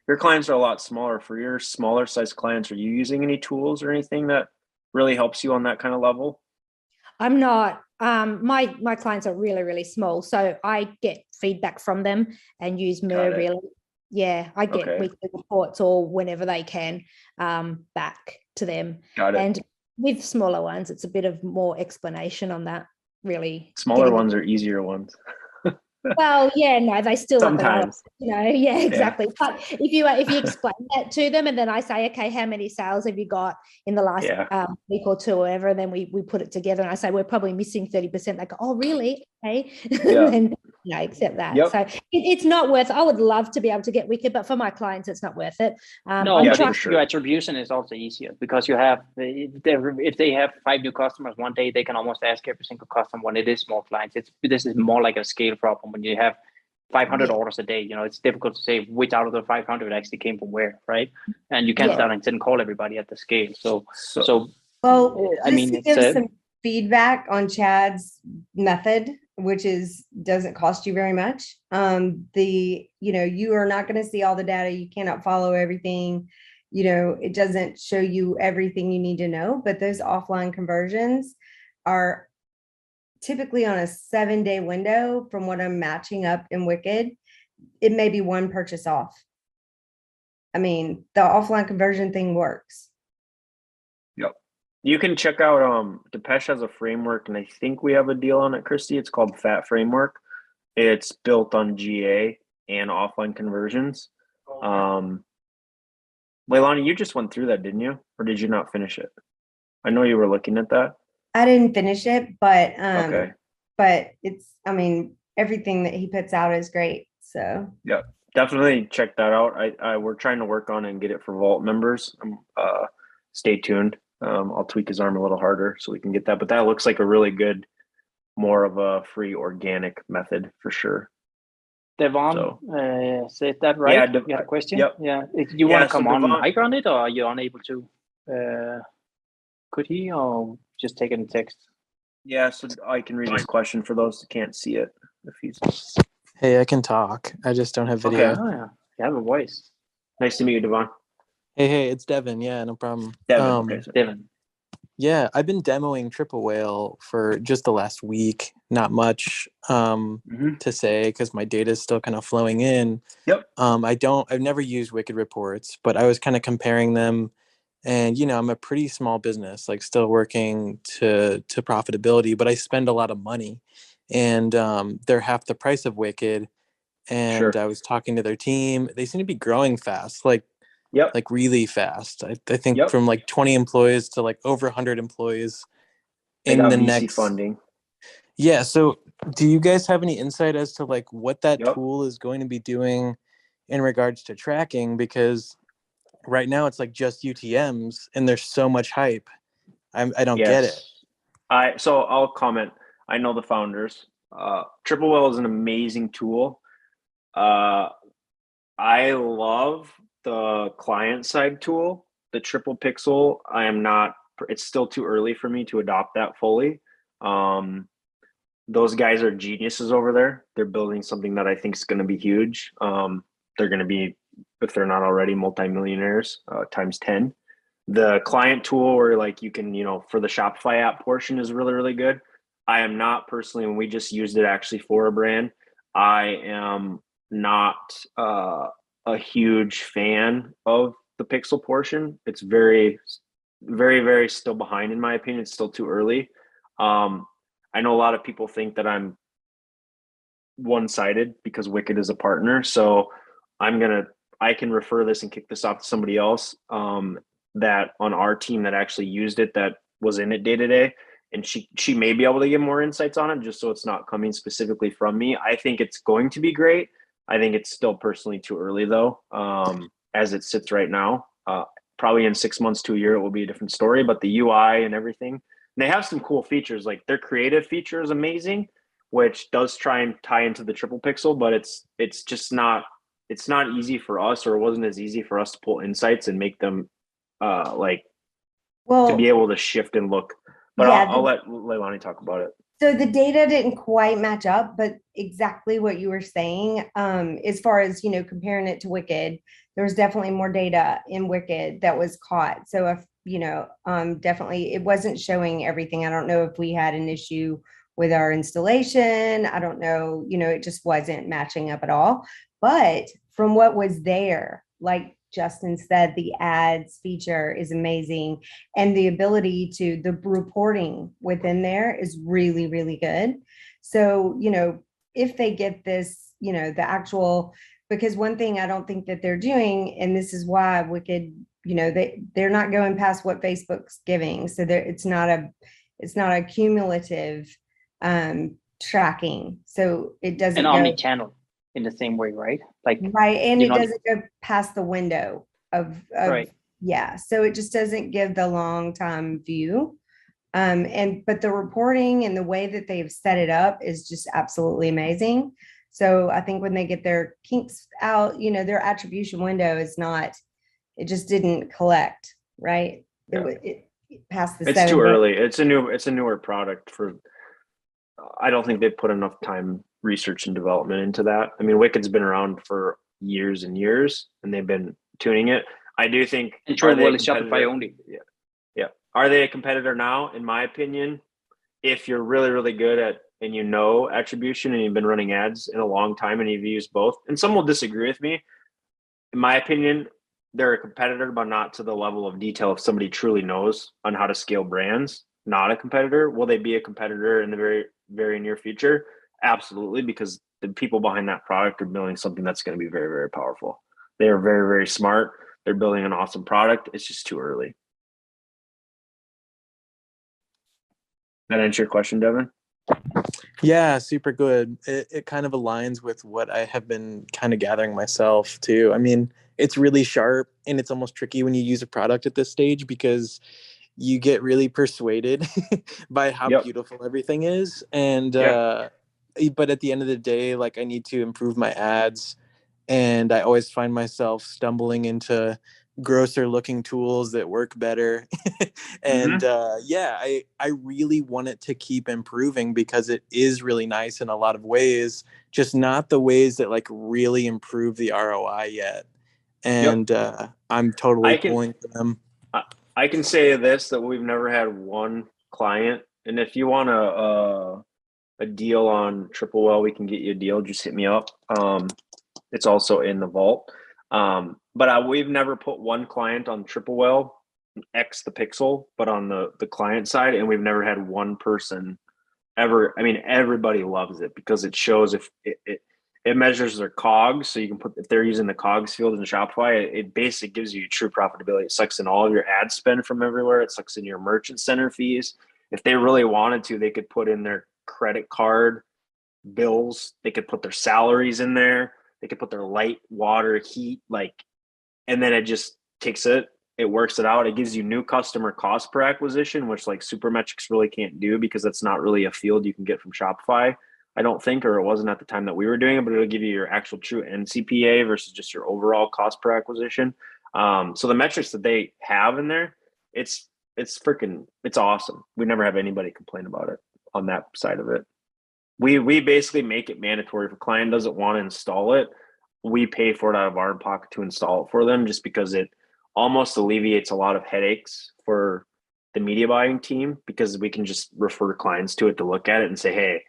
your clients are a lot smaller. For your smaller size clients, are you using any tools or anything that really helps you on that kind of level? I'm not. Um, my my clients are really really small, so I get feedback from them and use MER really. Yeah, I get Okay. weekly reports or whenever they can um, back to them. Got it. And with smaller ones, it's a bit of more explanation on that. Really, Smaller ones are easier ones. Well, yeah, no, they still Sometimes. you know yeah exactly but if you if you explain that to them and then i say okay how many sales have you got in the last Yeah. um, week or two or whatever and then we we put it together and i say we're probably missing 30% they go oh really okay Yeah. and you know accept that Yep. so it, it's not worth i would love to be able to get wicked but for my clients it's not worth it um, no, I'm Yeah, for trying- sure. your attribution is also easier because you have if they if they have five new customers one day, they can almost ask every single customer when it is small clients. It's this is more like a scale problem when you have 500 Yeah. orders a day. You know, it's difficult to say which out of the 500 actually came from where, right? And you can't Yeah. start and didn't call everybody at the scale. So So, so Well, I just mean, to it's give a- some feedback on Chad's method, which is doesn't cost you very much. Um, the you know you are not going to see all the data. You cannot follow everything. You know it doesn't show you everything you need to know. But those offline conversions are typically on a seven day window. From what I'm matching up in Wicked, it may be one purchase off. I mean, the offline conversion thing works. You can check out um Depesh has a framework, and I think we have a deal on it, Christy. It's called Fat Framework. It's built on GA and offline conversions. Um Leilani, you just went through that, didn't you? Or did you not finish it? I know you were looking at that. I didn't finish it, but um, Okay. but it's I mean everything that he puts out is great. So yeah, Definitely check that out. I, I we're trying to work on it and get it for Vault members. Um, uh stay tuned. Um I'll tweak his arm a little harder so we can get that. But that looks like a really good, more of a free organic method for sure. Devon So- uh, said that right? Yeah, Dev- you had a question? yep. Yeah. If you Yeah, want to so come on Devon- mic on it, or are you unable to? Uh, could he, or just take it in text? Yeah, so I can read his question for those that can't see it. If he's Hey, I can talk. I just don't have Okay. video. Oh, yeah. You have a voice, nice to meet you, Devon. Hey, hey, it's Devin. Yeah, no problem. Devin. Um, okay, so- Devon. Yeah, I've been demoing Triple Whale for just the last week. Not much um, Mhm. to say because my data is still kind of flowing in. Yep. Um, I don't. I've never used Wicked Reports, but I was kind of comparing them, and you know, I'm a pretty small business, like still working to to profitability, but I spend a lot of money, and um, they're half the price of Wicked. And Sure. I was talking to their team. They seem to be growing fast, like Yep. like really fast. I, I think Yep. from like 20 employees to like over 100 employees They in the VC next funding. yeah so do you guys have any insight as to like what that Yep. tool is going to be doing in regards to tracking because right now it's like just utms and there's so much hype I'm, i don't get it I so I'll comment. I know the founders. Uh, Triple Whale is an amazing tool. Uh, I love the client side tool, the Triple Pixel. I am not. It's still too early for me to adopt that fully. Um, those guys are geniuses over there. They're building something that I think is going to be huge. Um, they're going to be, if they're not already, multimillionaires uh, times ten the client tool where like you can you know for the shopify app portion is really really good i am not personally and we just used it actually for a brand i am not uh, a huge fan of the pixel portion. It's very very very still behind in my opinion. It's still too early. Um, i know a lot of people think that i'm one-sided because wicked is a partner. So i'm gonna i can refer this and kick this off to somebody else um, that on our team that actually used it that was in it day to day. And she she may be able to give more insights on it just so it's not coming specifically from me. I think it's going to be great i think it's still personally too early though um, as it sits right now uh, probably in six months to a year it will be a different story but the ui and everything and they have some cool features like their creative feature is amazing which does try and tie into the triple pixel but it's it's just not it's not easy for us or it wasn't as easy for us to pull insights and make them uh like Well, to be able to shift and look. But Yeah, I'll, I'll let Leilani talk about it. So the data didn't quite match up, but exactly what you were saying, um, as far as, you know, comparing it to Wicked, there was definitely more data in Wicked that was caught. So if, you know, um, definitely it wasn't showing everything. I don't know if we had an issue with our installation. I don't know, you know, it just wasn't matching up at all. But from what was there, like Justin said, the ads feature is amazing. And the ability to the reporting within there is really really good. So you know if they get this you know the actual because one thing i don't think that they're doing and this is why wicked you know they they're not going past what facebook's giving. So there it's not a it's not a cumulative um tracking. So it doesn't And go, omni-channel in the same way, right? Like, right and it know- doesn't go past the window of, of Right. yeah so it just doesn't give the long time view um and but the reporting and the way that they've set it up is just absolutely amazing so i think when they get their kinks out you know their attribution window is not it just didn't collect right Yeah. it, wa- it past the It's seven too day- early. It's a new it's a newer product for I don't think they've put enough time research and development into that. I mean Wicked's been around for years and years and they've been tuning it. I do think and are True they a World is Shopify only. Are they a competitor now? In my opinion, if you're really, really good at and you know attribution and you've been running ads in a long time and you've used both, and some will disagree with me. In my opinion, they're a competitor, but not to the level of detail if somebody truly knows on how to scale brands. Not a competitor. Will they be a competitor in the very, very near future? Absolutely, because the people behind that product are building something that's going to be very, very powerful. They are very, very smart. They're building an awesome product. It's just too early. That answer your question, Devin? Yeah, super good. It, it kind of aligns with what I have been kind of gathering myself too. I mean, it's really sharp and it's almost tricky when you use a product at this stage because you get really persuaded by how Yep. beautiful everything is. And, Yeah. uh, but at the end of the day, like I need to improve my ads. And I always find myself stumbling into grosser looking tools that work better. And uh, yeah i i really want it to keep improving because it is really nice in a lot of ways just not the ways that like really improve the roi yet. And uh, i'm totally can- pulling for them. I can say this that we've never had one client, and if you want to, a, a deal on Triple Whale, we can get you a deal. Just hit me up. Um, it's also in the vault. Um, but uh, we've never put one client on Triple Whale X the pixel, but on the the client side, and we've never had one person ever. I mean, everybody loves it because it shows if it, it it measures their cogs so you can put if they're using the cogs field in shopify it, it, basically gives you true profitability it sucks in all of your ad spend from everywhere it sucks in your merchant center fees if they really wanted to they could put in their credit card bills. They could put their salaries in there. They could put their light water heat like and then it just takes it. It works it out. It gives you new customer cost per acquisition which like supermetrics really can't do because that's not really a field you can get from shopify I don't think, or it wasn't at the time that we were doing it, but it'll give you your actual true NCPA versus just your overall cost per acquisition. Um, so the metrics that they have in there, it's it's freaking it's awesome. We never have anybody complain about it on that side of it. We we basically make it mandatory if a client doesn't want to install it, we pay for it out of our pocket to install it for them just because it almost alleviates a lot of headaches for the media buying team because we can just refer clients to it to look at it and say, hey,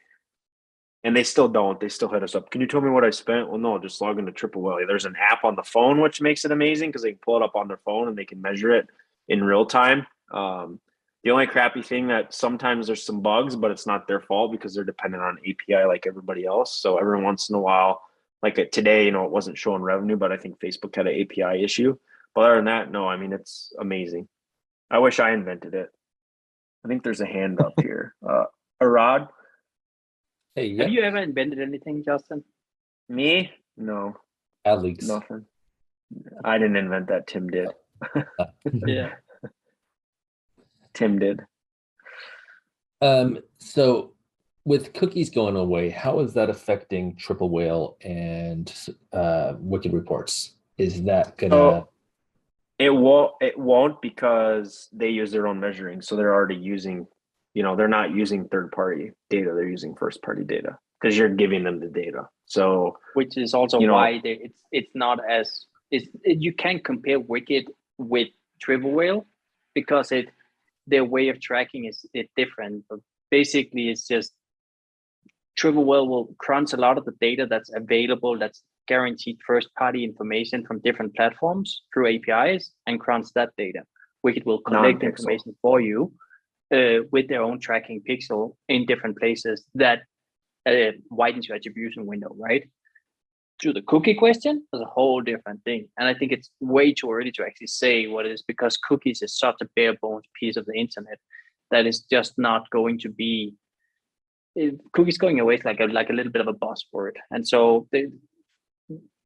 and they still don't. They still hit us up. Can you tell me what I spent? Well, no, just log into Triple Whale. There's an app on the phone which makes it amazing because they can pull it up on their phone and they can measure it in real time. Um, the only crappy thing that sometimes there's some bugs, but it's not their fault because they're dependent on API like everybody else. So every once in a while, like today, you know, it wasn't showing revenue, but I think Facebook had an API issue. But other than that, no, I mean it's amazing. I wish I invented it. I think there's a hand up here. Uh, Arad, Hey, yeah. Have you ever invented anything, Justin? Me? No. AdLeaks. Nothing. I didn't invent that. Tim did. yeah. Tim did. Um, so with cookies going away, how is that affecting Triple Whale and uh, Wicked Reports? Is that gonna? Oh, it won't. It won't because they use their own measuring, so they're already using you know they're not using third party data they're using first party data because you're giving them the data so which is also you know, why they, it's it's not as it's it, you can't compare wicked with triple whale because it their way of tracking is it different. But basically it's just whale will crunch a lot of the data that's available that's guaranteed first party information from different platforms through apis and crunch that data. Wicked will collect information for you uh, with their own tracking pixel in different places that uh, widens your attribution window, right? To the cookie question, is a whole different thing. And I think it's way too early to actually say what it is because cookies is such a bare bones piece of the internet that is just not going to be it, cookies going away is like a like a little bit of a buzzword. And so they,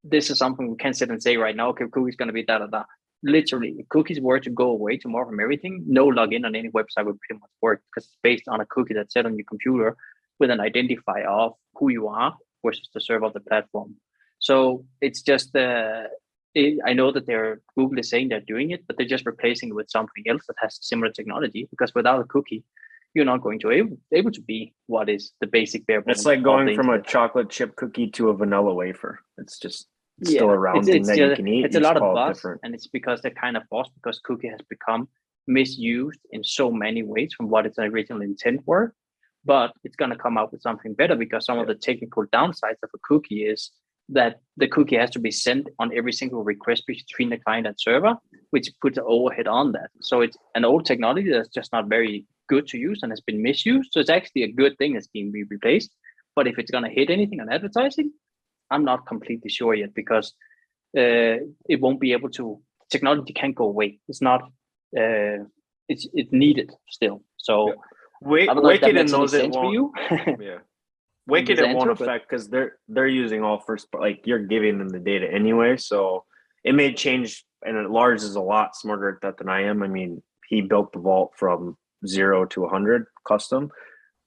this is something we can't sit and say right now, okay, cookies gonna be da da da literally if cookies were to go away tomorrow from everything no login on any website would pretty much work because it's based on a cookie that's set on your computer with an identifier of who you are versus the server of the platform so it's just uh, it, i know that they're google is saying they're doing it but they're just replacing it with something else that has similar technology because without a cookie you're not going to able, able to be what is the basic bare it's like going from a chocolate chip cookie to a vanilla wafer it's just yeah, still around it's, it's that just, you can eat. It's a lot of buzz, different. and it's because they're kind of buzz because cookie has become misused in so many ways from what its original intent were. But it's going to come out with something better because some yeah. of the technical downsides of a cookie is that the cookie has to be sent on every single request between the client and server, which puts an overhead on that. So it's an old technology that's just not very good to use and has been misused. So it's actually a good thing that's being replaced. But if it's going to hit anything on advertising, I'm not completely sure yet because uh, it won't be able to. Technology can't go away. It's not. Uh, it's it's needed still. So yeah. Wait, Wicked and knows it won't. yeah. Wicked it won't affect because they're they're using all first like you're giving them the data anyway. So it may change. And Lars is a lot smarter at that than I am. I mean, he built the vault from zero to 100 custom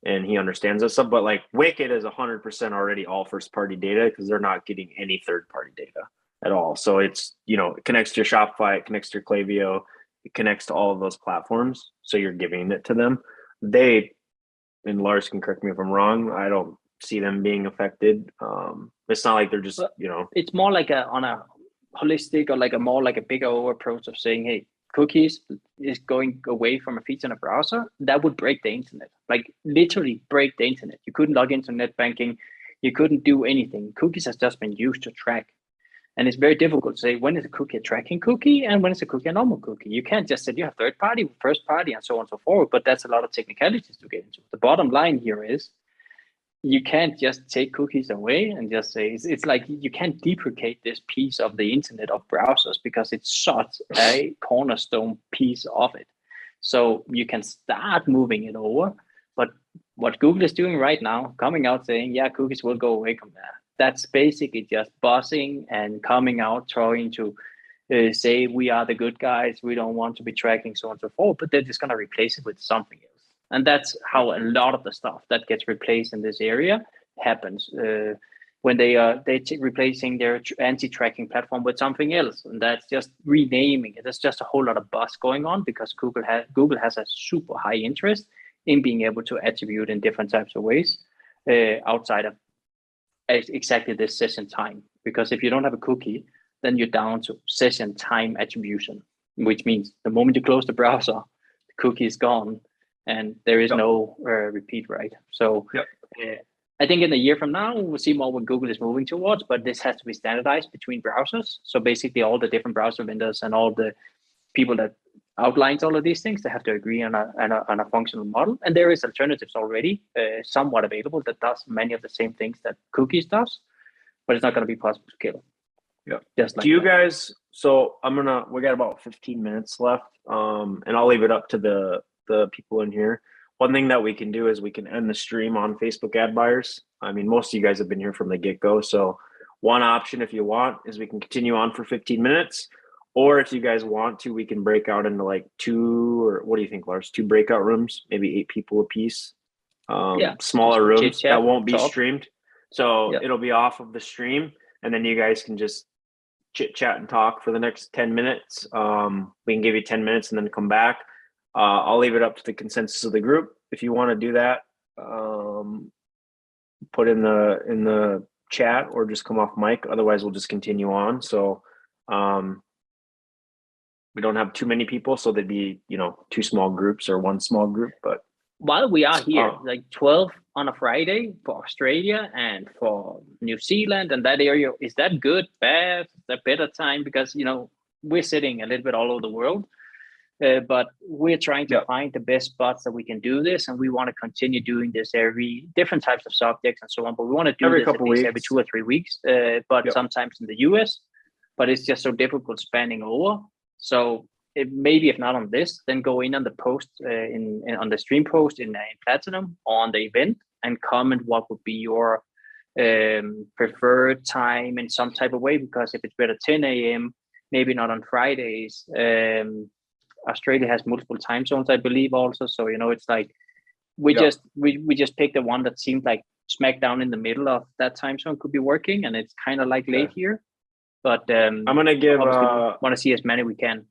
and he understands this stuff. But like Wicked is 100% already all first party data because they're not getting any third party data at all. So it's, you know, it connects to your Shopify, it connects to your Klaviyo, it connects to all of those platforms. So you're giving it to them. They, and Lars can correct me if I'm wrong, I don't see them being affected. Um, it's not like they're just, you know, it's more like a on a holistic or like a more like a bigger approach of saying, hey, cookies is going away from a feature in a browser, that would break the internet. Like literally break the internet. You couldn't log into net banking. You couldn't do anything. Cookies has just been used to track. And it's very difficult to say when is a cookie a tracking cookie and when is a cookie a normal cookie. You can't just say you have third party, first party, and so on and so forth. But that's a lot of technicalities to get into. The bottom line here is you can't just take cookies away and just say it's, it's like you can't deprecate this piece of the internet of browsers because it's such a cornerstone piece of it. So you can start moving it over. But what Google is doing right now, coming out saying, yeah, cookies will go away from there that's basically just buzzing and coming out trying to uh, say we are the good guys we don't want to be tracking so on and so forth but they're just going to replace it with something else and that's how a lot of the stuff that gets replaced in this area happens uh, when they are they t- replacing their tr- anti-tracking platform with something else. And that's just renaming it. There's just a whole lot of buzz going on because google has google has a super high interest in being able to attribute in different types of ways uh, outside of exactly this session time. Because if you don't have a cookie, then you're down to session time attribution, which means the moment you close the browser, the cookie is gone and there is Yep. no uh, repeat, right? So Yep. uh, I think in a year from now, we'll see more what Google is moving towards, but this has to be standardized between browsers. So basically, all the different browser vendors and all the people that outlines all of these things, they have to agree on a, on a, on a functional model. And there is alternatives already, uh, somewhat available that does many of the same things that cookies does, but it's not going to be possible to kill. Yeah. Just like do you that. guys so i'm gonna we got about 15 minutes left um and i'll leave it up to the the people in here one thing that we can do is we can end the stream on facebook ad buyers i mean most of you guys have been here from the get-go so one option if you want is we can continue on for 15 minutes or if you guys want to we can break out into like two or what do you think lars two breakout rooms maybe eight people a piece um Yeah. smaller rooms that won't be talk. streamed so Yeah. it'll be off of the stream and then you guys can just chit chat and talk for the next 10 minutes. Um, we can give you 10 minutes and then come back. Uh, I'll leave it up to the consensus of the group. If you want to do that, um, put in the in the chat or just come off mic. Otherwise, we'll just continue on. So um, we don't have too many people, so they'd be you know two small groups or one small group. But while we are here, Oh. like 12 on a Friday for Australia and for New Zealand and that area, is that good, bad, is that better time? Because, you know, we're sitting a little bit all over the world, uh, but we're trying to Yeah. find the best spots that we can do this. And we want to continue doing this every different types of subjects and so on. But we want to do Every couple least every two or three weeks, uh, but Yep. sometimes in the US, but it's just so difficult spanning over. So it, maybe if not on this, then go in on the post uh, in, in on the stream post in, uh, in Platinum on the event and comment what would be your um, preferred time in some type of way. Because if it's better 10 a.m., maybe not on Fridays. Um, Australia has multiple time zones, I believe, also. So you know, it's like we Yeah. just we we just picked the one that seemed like smack down in the middle of that time zone could be working, and it's kind of like late here. But um, I'm gonna give. Uh, want to see as many we can.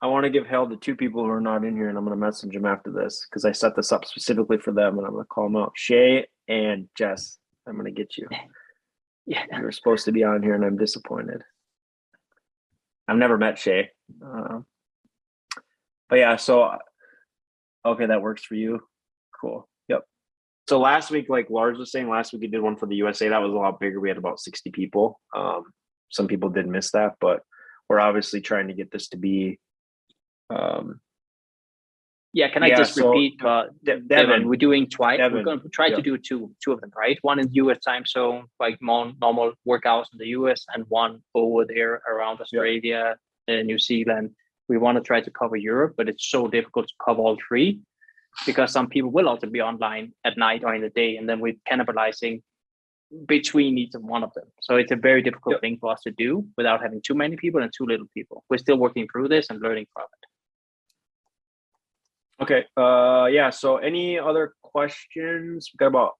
I want to give hell to two people who are not in here, and I'm going to message them after this because I set this up specifically for them, and I'm going to call them out. Shay and Jess, I'm going to get you. Yeah. You were supposed to be on here, and I'm disappointed. I've never met Shay, uh, but yeah. So, okay, that works for you. Cool. Yep. So last week, like Lars was saying, last week we did one for the USA. That was a lot bigger. We had about 60 people. Um, some people did miss that, but we're obviously trying to get this to be um, Yeah, can I Yeah, just so, repeat? Uh, De- Devin, Devin, we're doing twice. We're going to try yeah. to do two, two of them, right? One in U.S. time zone, like more normal workouts in the U.S., and one over there around Australia, uh, New Zealand. We want to try to cover Europe, but it's so difficult to cover all three because some people will also be online at night or in the day, and then we're cannibalizing between each of one of them. So it's a very difficult Yep. thing for us to do without having too many people and too little people. We're still working through this and learning from it. Okay. Uh, yeah. So, any other questions? We've got about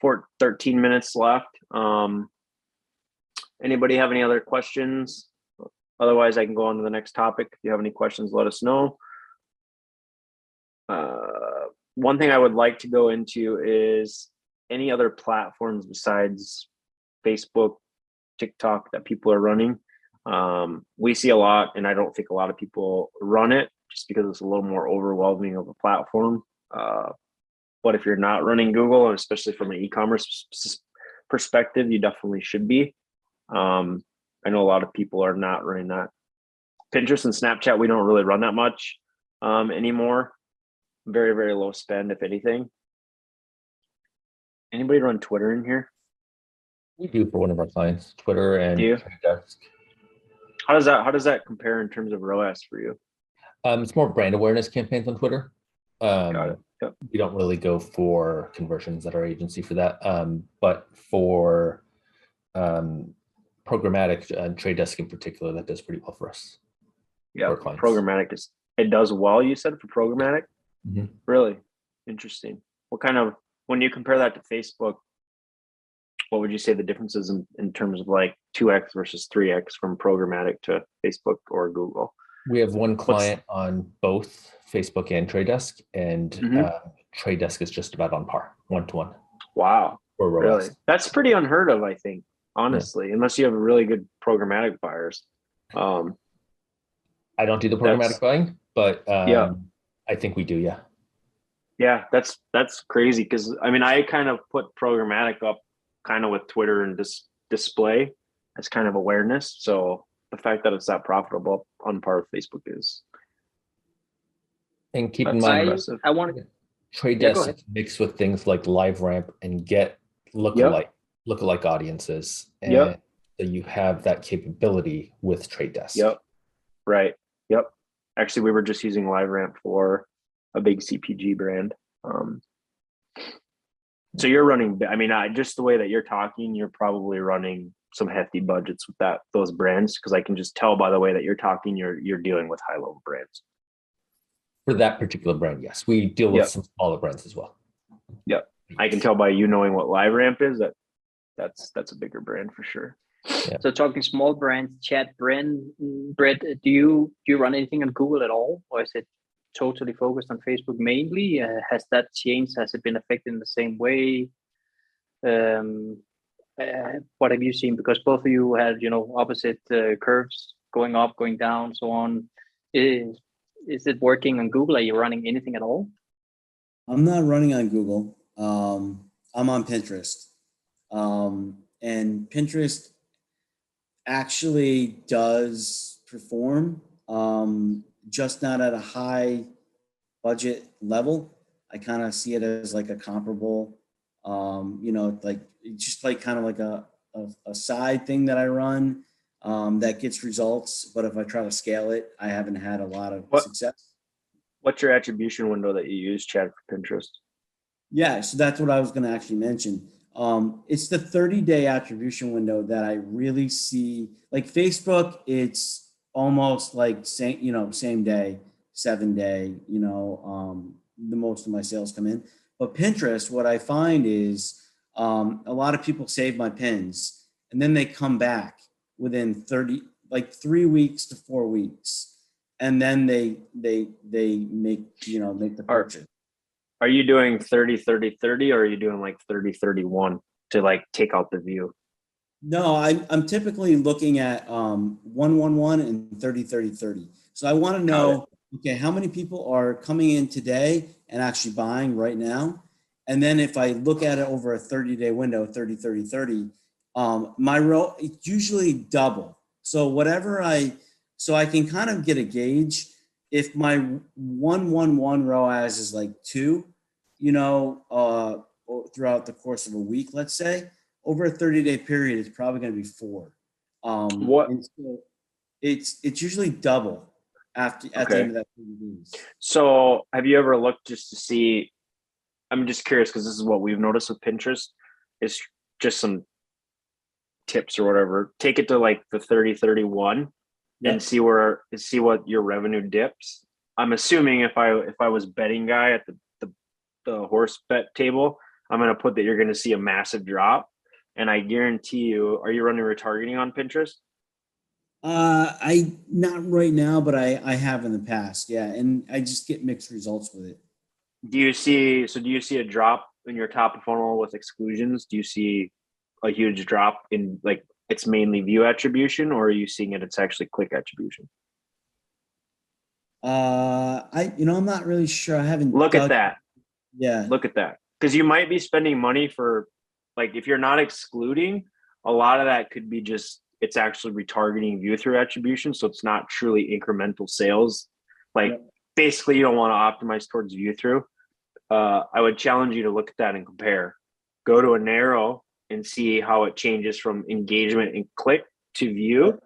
four, 13 minutes left. Um, anybody have any other questions? Otherwise, I can go on to the next topic. If you have any questions, let us know. Uh, one thing I would like to go into is any other platforms besides Facebook, TikTok that people are running. Um, we see a lot, and I don't think a lot of people run it just because it's a little more overwhelming of a platform. Uh, but if you're not running Google, and especially from an e-commerce perspective, you definitely should be. Um, I know a lot of people are not running that. Pinterest and Snapchat, we don't really run that much um, anymore. Very, very low spend, if anything. Anybody run Twitter in here? We do for one of our clients, Twitter and? Desk. How does that how does that compare in terms of ROAS for you? Um, it's more brand awareness campaigns on Twitter. Um, Got it. Yep. We don't really go for conversions at our agency for that. Um, but for um, programmatic and Trade Desk in particular, that does pretty well for us. Yeah, Or clients. programmatic is it does well. You said for programmatic, Mhm. really interesting. What kind of when you compare that to Facebook? What would you say the differences in, in terms of like two x versus three x from programmatic to Facebook or Google? We have one client on both Facebook and Trade Desk, and Mhm. uh, Trade Desk is just about on par, one to one. Wow, really? That's pretty unheard of, I think. Honestly, unless you have really good programmatic buyers. Um, I don't do the programmatic buying, but um, Yeah. I think we do. Yeah. Yeah, that's that's crazy because I mean I kind of put programmatic up kind of with Twitter and dis- display as kind of awareness. So the fact that it's that profitable on par with Facebook is And keep in mind, I, impressive. I want to Trade Yeah, go Desk mixed with things like LiveRamp and get lookalike lookalike audiences, and Yep. so you have that capability with Trade Desk. yep, right, yep. Actually, we were just using LiveRamp for a big CPG brand. Um, so you're running. I mean, I just the way that you're talking, you're probably running some hefty budgets with that those brands because I can just tell by the way that you're talking, you're you're dealing with high level brands. For that particular brand, yes, we deal with Yep. some smaller brands as well. Yep. I can tell by you knowing what LiveRamp is that that's that's a bigger brand for sure. so talking small brands, chat brand, Brett, do you do you run anything on Google at all, or is it totally focused on Facebook mainly? Uh, has that changed? Has it been affected in the same way? Um, uh, what have you seen? Because both of you had you know opposite uh, curves going up, going down, so on. Is is it working on Google? Are you running anything at all? I'm not running on Google. Um, I'm on Pinterest. Um, and Pinterest actually does perform, um, just not at a high budget level. I kind of see it as like a comparable, um, you know, like just like kind of like a, a, a side thing that I run um, that gets results. But if I try to scale it, I haven't had a lot of What- success. What's your attribution window that you use, Chad, for Pinterest? Yeah, so that's what I was going to actually mention. Um, it's the 30 day attribution window that I really see. Like Facebook, it's almost like same, you know, same day, seven day. You know, um, the most of my sales come in. But Pinterest, what I find is um, a lot of people save my pins and then they come back within 30, like three weeks to four weeks, and then they they they make you know make the purchase. Are you doing 30, 30, 30, or are you doing like 30, 31 to like take out the view? No, I, I'm typically looking at um, 111 and 30, 30, 30. So I want to know, okay, how many people are coming in today and actually buying right now? And then if I look at it over a 30 day window, 30, 30, 30, um, my row, it's usually double. So whatever I, so I can kind of get a gauge. If my 111 ROAS is like two, you know, uh, throughout the course of a week, let's say, over a 30 day period, it's probably going to be four. Um, What- so It's it's usually double after at the end of that 30 days. So have you ever looked just to see? I'm just curious because this is what we've noticed with Pinterest is just some tips or whatever. Take it to like the 30, 31 Yeah. and see where see what your revenue dips. I'm assuming if I if I was betting guy at the the, the horse bet table, I'm gonna put that you're gonna see a massive drop. And I guarantee you, are you running retargeting on Pinterest? Uh, I not right now, but I I have in the past. Yeah, and I just get mixed results with it. Do you see so do you see a drop in your top of funnel with exclusions? Do you see a huge drop in like it's mainly view attribution or are you seeing it it's actually click attribution? Uh, I you know I'm not really sure. I haven't Look at that. Yeah, Look at that. Because you might be spending money for like if you're not excluding, a lot of that could be just it's actually retargeting view through attribution. So it's not truly incremental sales. Like basically you don't want to optimize towards view through. Uh, I would challenge you to look at that and compare. Go to a narrow and see how it changes from engagement and click to view.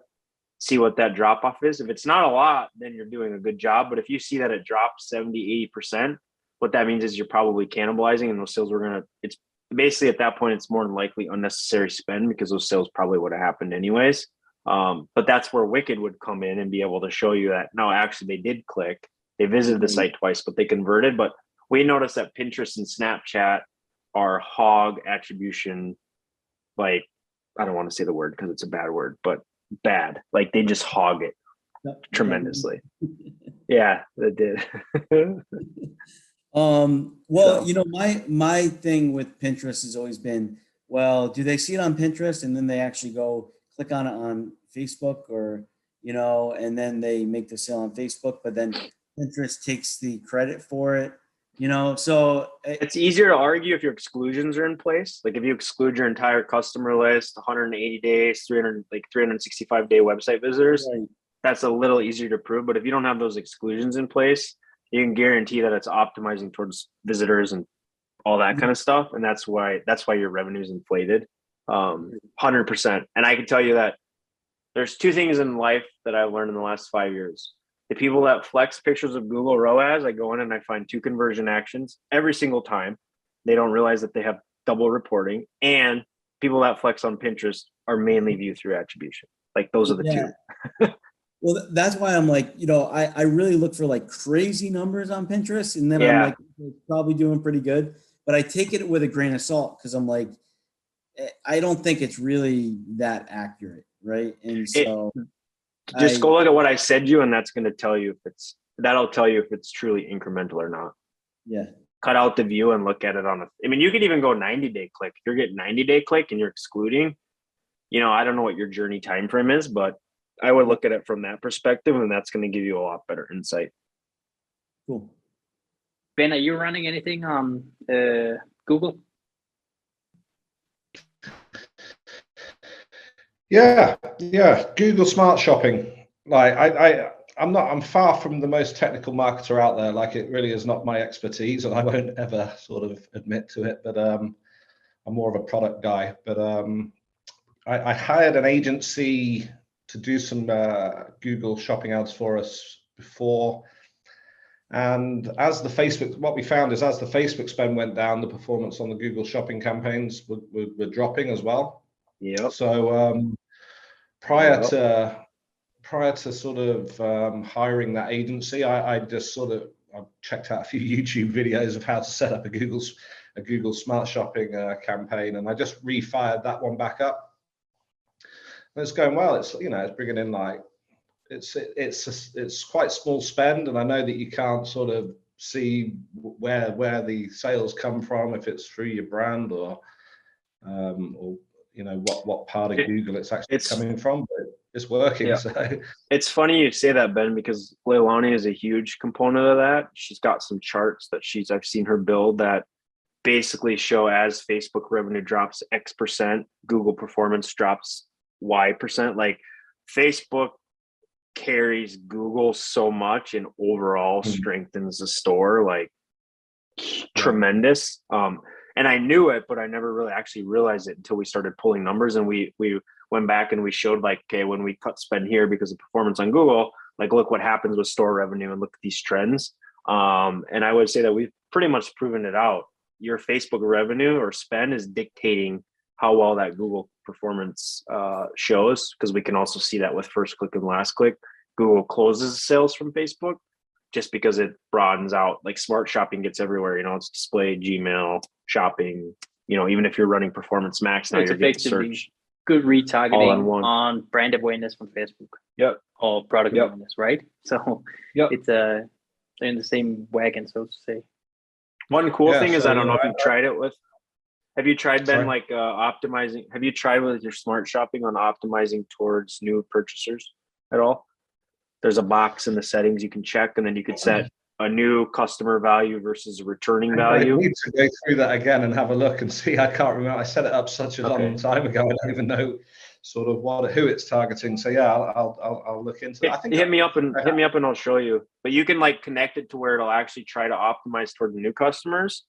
See what that drop off is. If it's not a lot, then you're doing a good job. But if you see that it drops 70, 80%, what that means is you're probably cannibalizing and those sales were gonna it's basically at that point it's more than likely unnecessary spend because those sales probably would have happened anyways um, but that's where wicked would come in and be able to show you that no actually they did click they visited the site twice but they converted but we noticed that pinterest and snapchat are hog attribution like i don't want to say the word because it's a bad word but bad. Like they just hog it tremendously. Yeah they did. Um, well, So- you know, my my thing with Pinterest has always been, well, do they see it on Pinterest and then they actually go click on it on Facebook or you know, and then they make the sale on Facebook, but then Pinterest takes the credit for it, you know. So it- it's easier to argue if your exclusions are in place. Like if you exclude your entire customer list, 180 days, 300 like 365 day website visitors, Right. that's a little easier to prove. But if you don't have those exclusions in place, you can guarantee that it's optimizing towards visitors and all that kind of stuff. And that's why that's why your revenue is inflated. Um, 100%. And I can tell you that there's two things in life that I've learned in the last five years. The people that flex pictures of Google ROAS, I go in and I find two conversion actions every single time. They don't realize that they have double reporting. And people that flex on Pinterest are mainly view through attribution. Like those are the Yeah. two. well, that's why I'm like, you know, I I really look for like crazy numbers on Pinterest, and then I'm like, probably doing pretty good, but I take it with a grain of salt because I'm like, eh, I don't think it's really that accurate, right? And so. Just I- go look at what I said you, and that's going to tell you if it's that'll tell you if it's truly incremental or not. Yeah. Cut out the view and look at it on a. I mean, you could even go 90 day click. If you're getting 90 day click and you're excluding, you know, I don't know what your journey time frame is, but I would look at it from that perspective, and that's going to give you a lot better insight. Cool. Ben, are you running anything on uh, Google? Yeah, yeah. Google Smart Shopping. Like I, I, I'm not. I'm far from the most technical marketer out there. Like it really is not my expertise, and I won't ever sort of admit to it. But um, I'm more of a product guy. But um, I, I hired an agency to do some uh, Google shopping ads for us before. And as the Facebook, what we found is as the Facebook spend went down, the performance on the Google shopping campaigns were, were, were dropping as well. Yep. So um, prior to prior to sort of um, hiring that agency, I, I just sort of I checked out a few YouTube videos of how to set up a Google's a Google Smart Shopping uh, campaign, and I just refired that one back up. And it's going well. It's you know it's bringing in like it's it's it's quite small spend, and I know that you can't sort of see where where the sales come from if it's through your brand or um, or you know what what part of It- Google it's actually it's- coming from, but it's working. Yeah. So It's funny you say that, Ben, because Leilani is a huge component of that. She's got some charts that she's I've seen her build that basically show as Facebook revenue drops X percent, Google performance drops Y percent. Like Facebook carries Google so much and overall Mhm. strengthens the store like tremendous. Um, and I knew it, but I never really actually realized it until we started pulling numbers and we we went back and we showed like, okay, when we cut spend here because of performance on Google, like look what happens with store revenue and look at these trends. Um, and I would say that we've pretty much proven it out. Your Facebook revenue or spend is dictating how well that Google performance uh, shows because we can also see that with first click and last click. Google closes sales from Facebook just because it broadens out. Like smart shopping gets everywhere. You know, it's display, Gmail, shopping. You know, even if you're running Performance Max now, It's you're getting search. good All retargeting in one. on brand awareness from Facebook. Yep. Or product Yep. awareness, right? So Yep. it's uh, they're in the same wagon, so to say. One cool Yeah, thing is I don't know if you've tried it with. Have you tried Ben Sorry? like uh, optimizing? Have you tried with your smart shopping on optimizing towards new purchasers at all? There's a box in the settings you can check, and then you could set a new customer value versus a returning value. I need to go through that again and have a look and see. I can't remember. I set it up such a long time ago. I don't even know sort of what who it's targeting. So yeah, I'll I'll, I'll, look into that. I think hit me up and hit me up and I'll show you. But you can like connect it to where it'll actually try to optimize toward the new customers.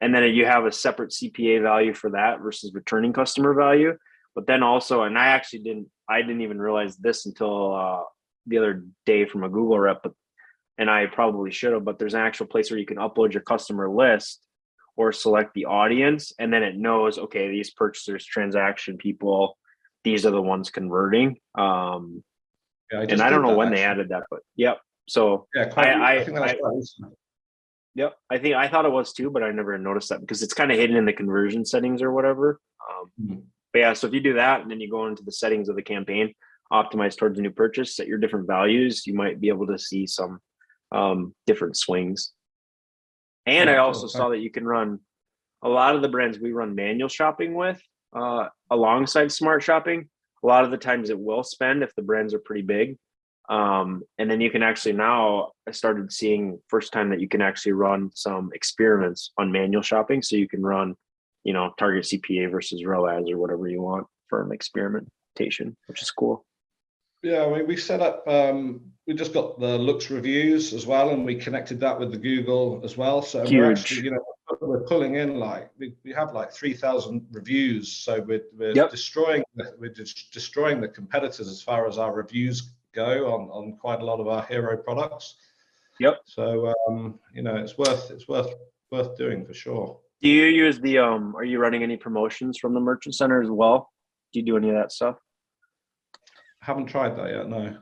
And then you have a separate CPA value for that versus returning customer value. But then also, and I actually didn't, I didn't even realize this until uh, the other day from a Google rep, but and I probably should have, but there's an actual place where you can upload your customer list or select the audience, and then it knows, okay, these purchasers, transaction people, these are the ones converting. Um, yeah, and I don't know when they added that, but yep. So Yeah, I- I, I- think I- yep, I think I thought it was too, but I never noticed that because it's kind of hidden in the conversion settings or whatever. Um, Mhm. but yeah, so if you do that and then you go into the settings of the campaign, optimize towards a new purchase, set your different values, you might be able to see some um, different swings. And I also saw that you can run a lot of the brands we run manual shopping with uh, alongside smart shopping. A lot of the times it will spend if the brands are pretty big. Um, and then you can actually now I started seeing first time that you can actually run some experiments on manual shopping. So you can run, you know, target CPA versus ROAS or whatever you want for an experimentation, which is cool. Yeah, we, we set up, um, we just got the Loox reviews as well, and we connected that with the Google as well. So we're actually, you know, we're pulling in like, we, we have like 3,000 reviews. So we're, we're Yep. destroying, the- we're just destroying the competitors as far as our reviews go on, on quite a lot of our hero products. Yep. So, um, you know, it's worth, it's worth, worth doing for sure. Do you use the um are you running any promotions from the merchant center as well? Do you do any of that stuff? Haven't tried that yet, no.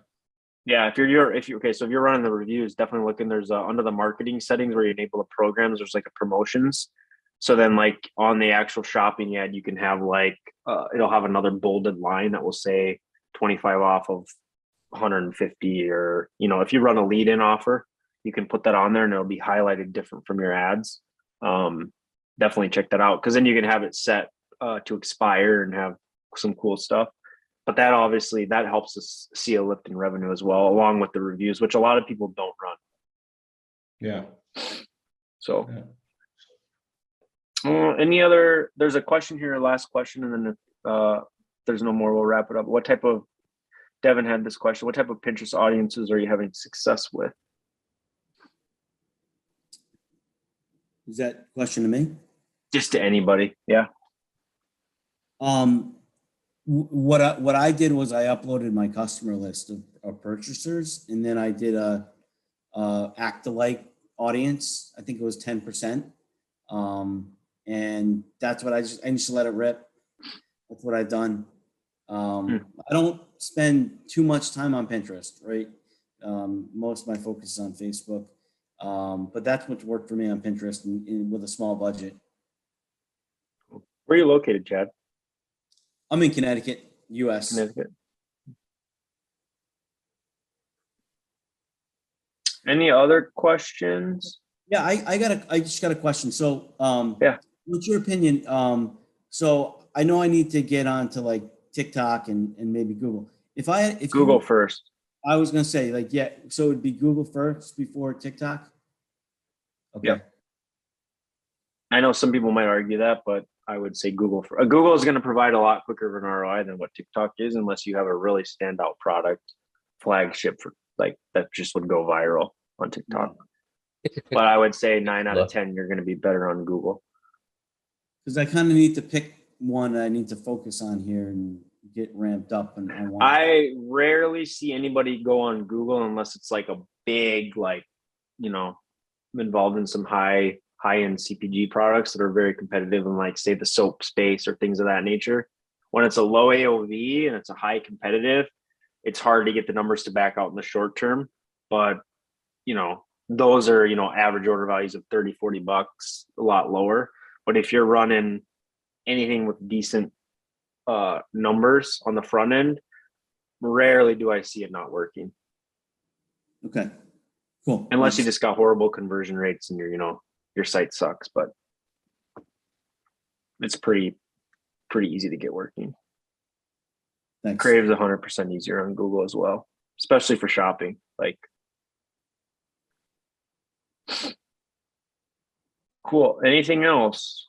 Yeah, if you're, you're if you okay, so if you're running the reviews, definitely look in there's uh, under the marketing settings where you enable the programs, there's like a promotions. So then like on the actual shopping ad, you can have like uh, it'll have another bolded line that will say 25 off of 150 or you know, if you run a lead in offer, you can put that on there and it'll be highlighted different from your ads. Um definitely check that out because then you can have it set uh, to expire and have some cool stuff but that obviously that helps us see a lift in revenue as well along with the reviews which a lot of people don't run Yeah. so Yeah. uh, any other there's a question here last question and then if uh, there's no more we'll wrap it up what type of devin had this question what type of pinterest audiences are you having success with Is that question to me? just to anybody yeah Um, wh- what I, what I did was I uploaded my customer list of, of purchasers and then I did a, uh, act alike audience. I think it was ten percent. Um, and that's what I just, I just let it rip. That's what I've done. Um, I don't spend too much time on Pinterest, right? Um, most of my focus is on Facebook. Um, but that's what's worked for me on Pinterest and, and with a small budget. where are you located chad I'm in Connecticut, US. Connecticut. any other questions Yeah, I, I got a, I just got a question. So, um, Yeah. what's your opinion? Um, so I know I need to get onto like TikTok and, and maybe Google. If I, if you- google first I was gonna say like, yeah, so it'd be Google first before TikTok? Okay. Yep. I know some people might argue that, but I would say Google for uh, Google is going to provide a lot quicker of an ROI than what TikTok is, unless you have a really standout product flagship for like that just would go viral on TikTok. but I would say nine out of ten, you're going to be better on Google. Cause I kind of need to pick one I need to focus on here and get ramped up and I want. I rarely see anybody go on Google unless it's like a big, like, you know, involved in some high high end CPG products that are very competitive in like say the soap space or things of that nature. When it's a low AOV and it's a high competitive, it's hard to get the numbers to back out in the short term. But you know, those are, you know, average order values of 30, 40 bucks, a lot lower. But if you're running anything with decent uh numbers on the front end, rarely do I see it not working. Okay, cool. Unless you just got horrible conversion rates and you're, you know, your site sucks, but it's pretty pretty easy to get working. Thanks. Crave's hundred percent easier on Google as well, especially for shopping. Like Cool. Anything else?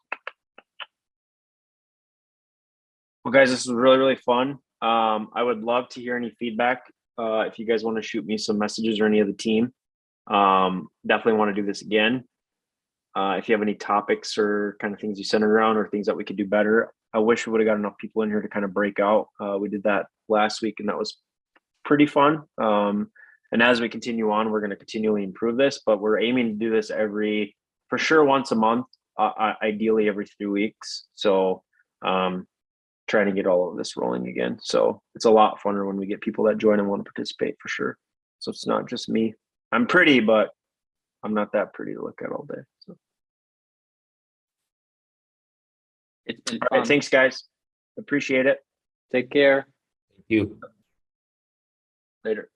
Well, guys, this was really, really fun. Um, I would love to hear any feedback. Uh, if you guys want to shoot me some messages or any of the team, um, definitely want to do this again. Uh, if you have any topics or kind of things you send around or things that we could do better, I wish we would have got enough people in here to kind of break out. Uh, we did that last week and that was pretty fun. Um, and as we continue on, we're going to continually improve this, but we're aiming to do this every, for sure, once a month, uh, uh, ideally every three weeks. So, um, trying to get all of this rolling again. So it's a lot funner when we get people that join and want to participate for sure. So it's not just me. I'm pretty, but I'm not that pretty to look at all day. So, It's been all right, fun. thanks, guys. Appreciate it. Take care. Thank you. Later.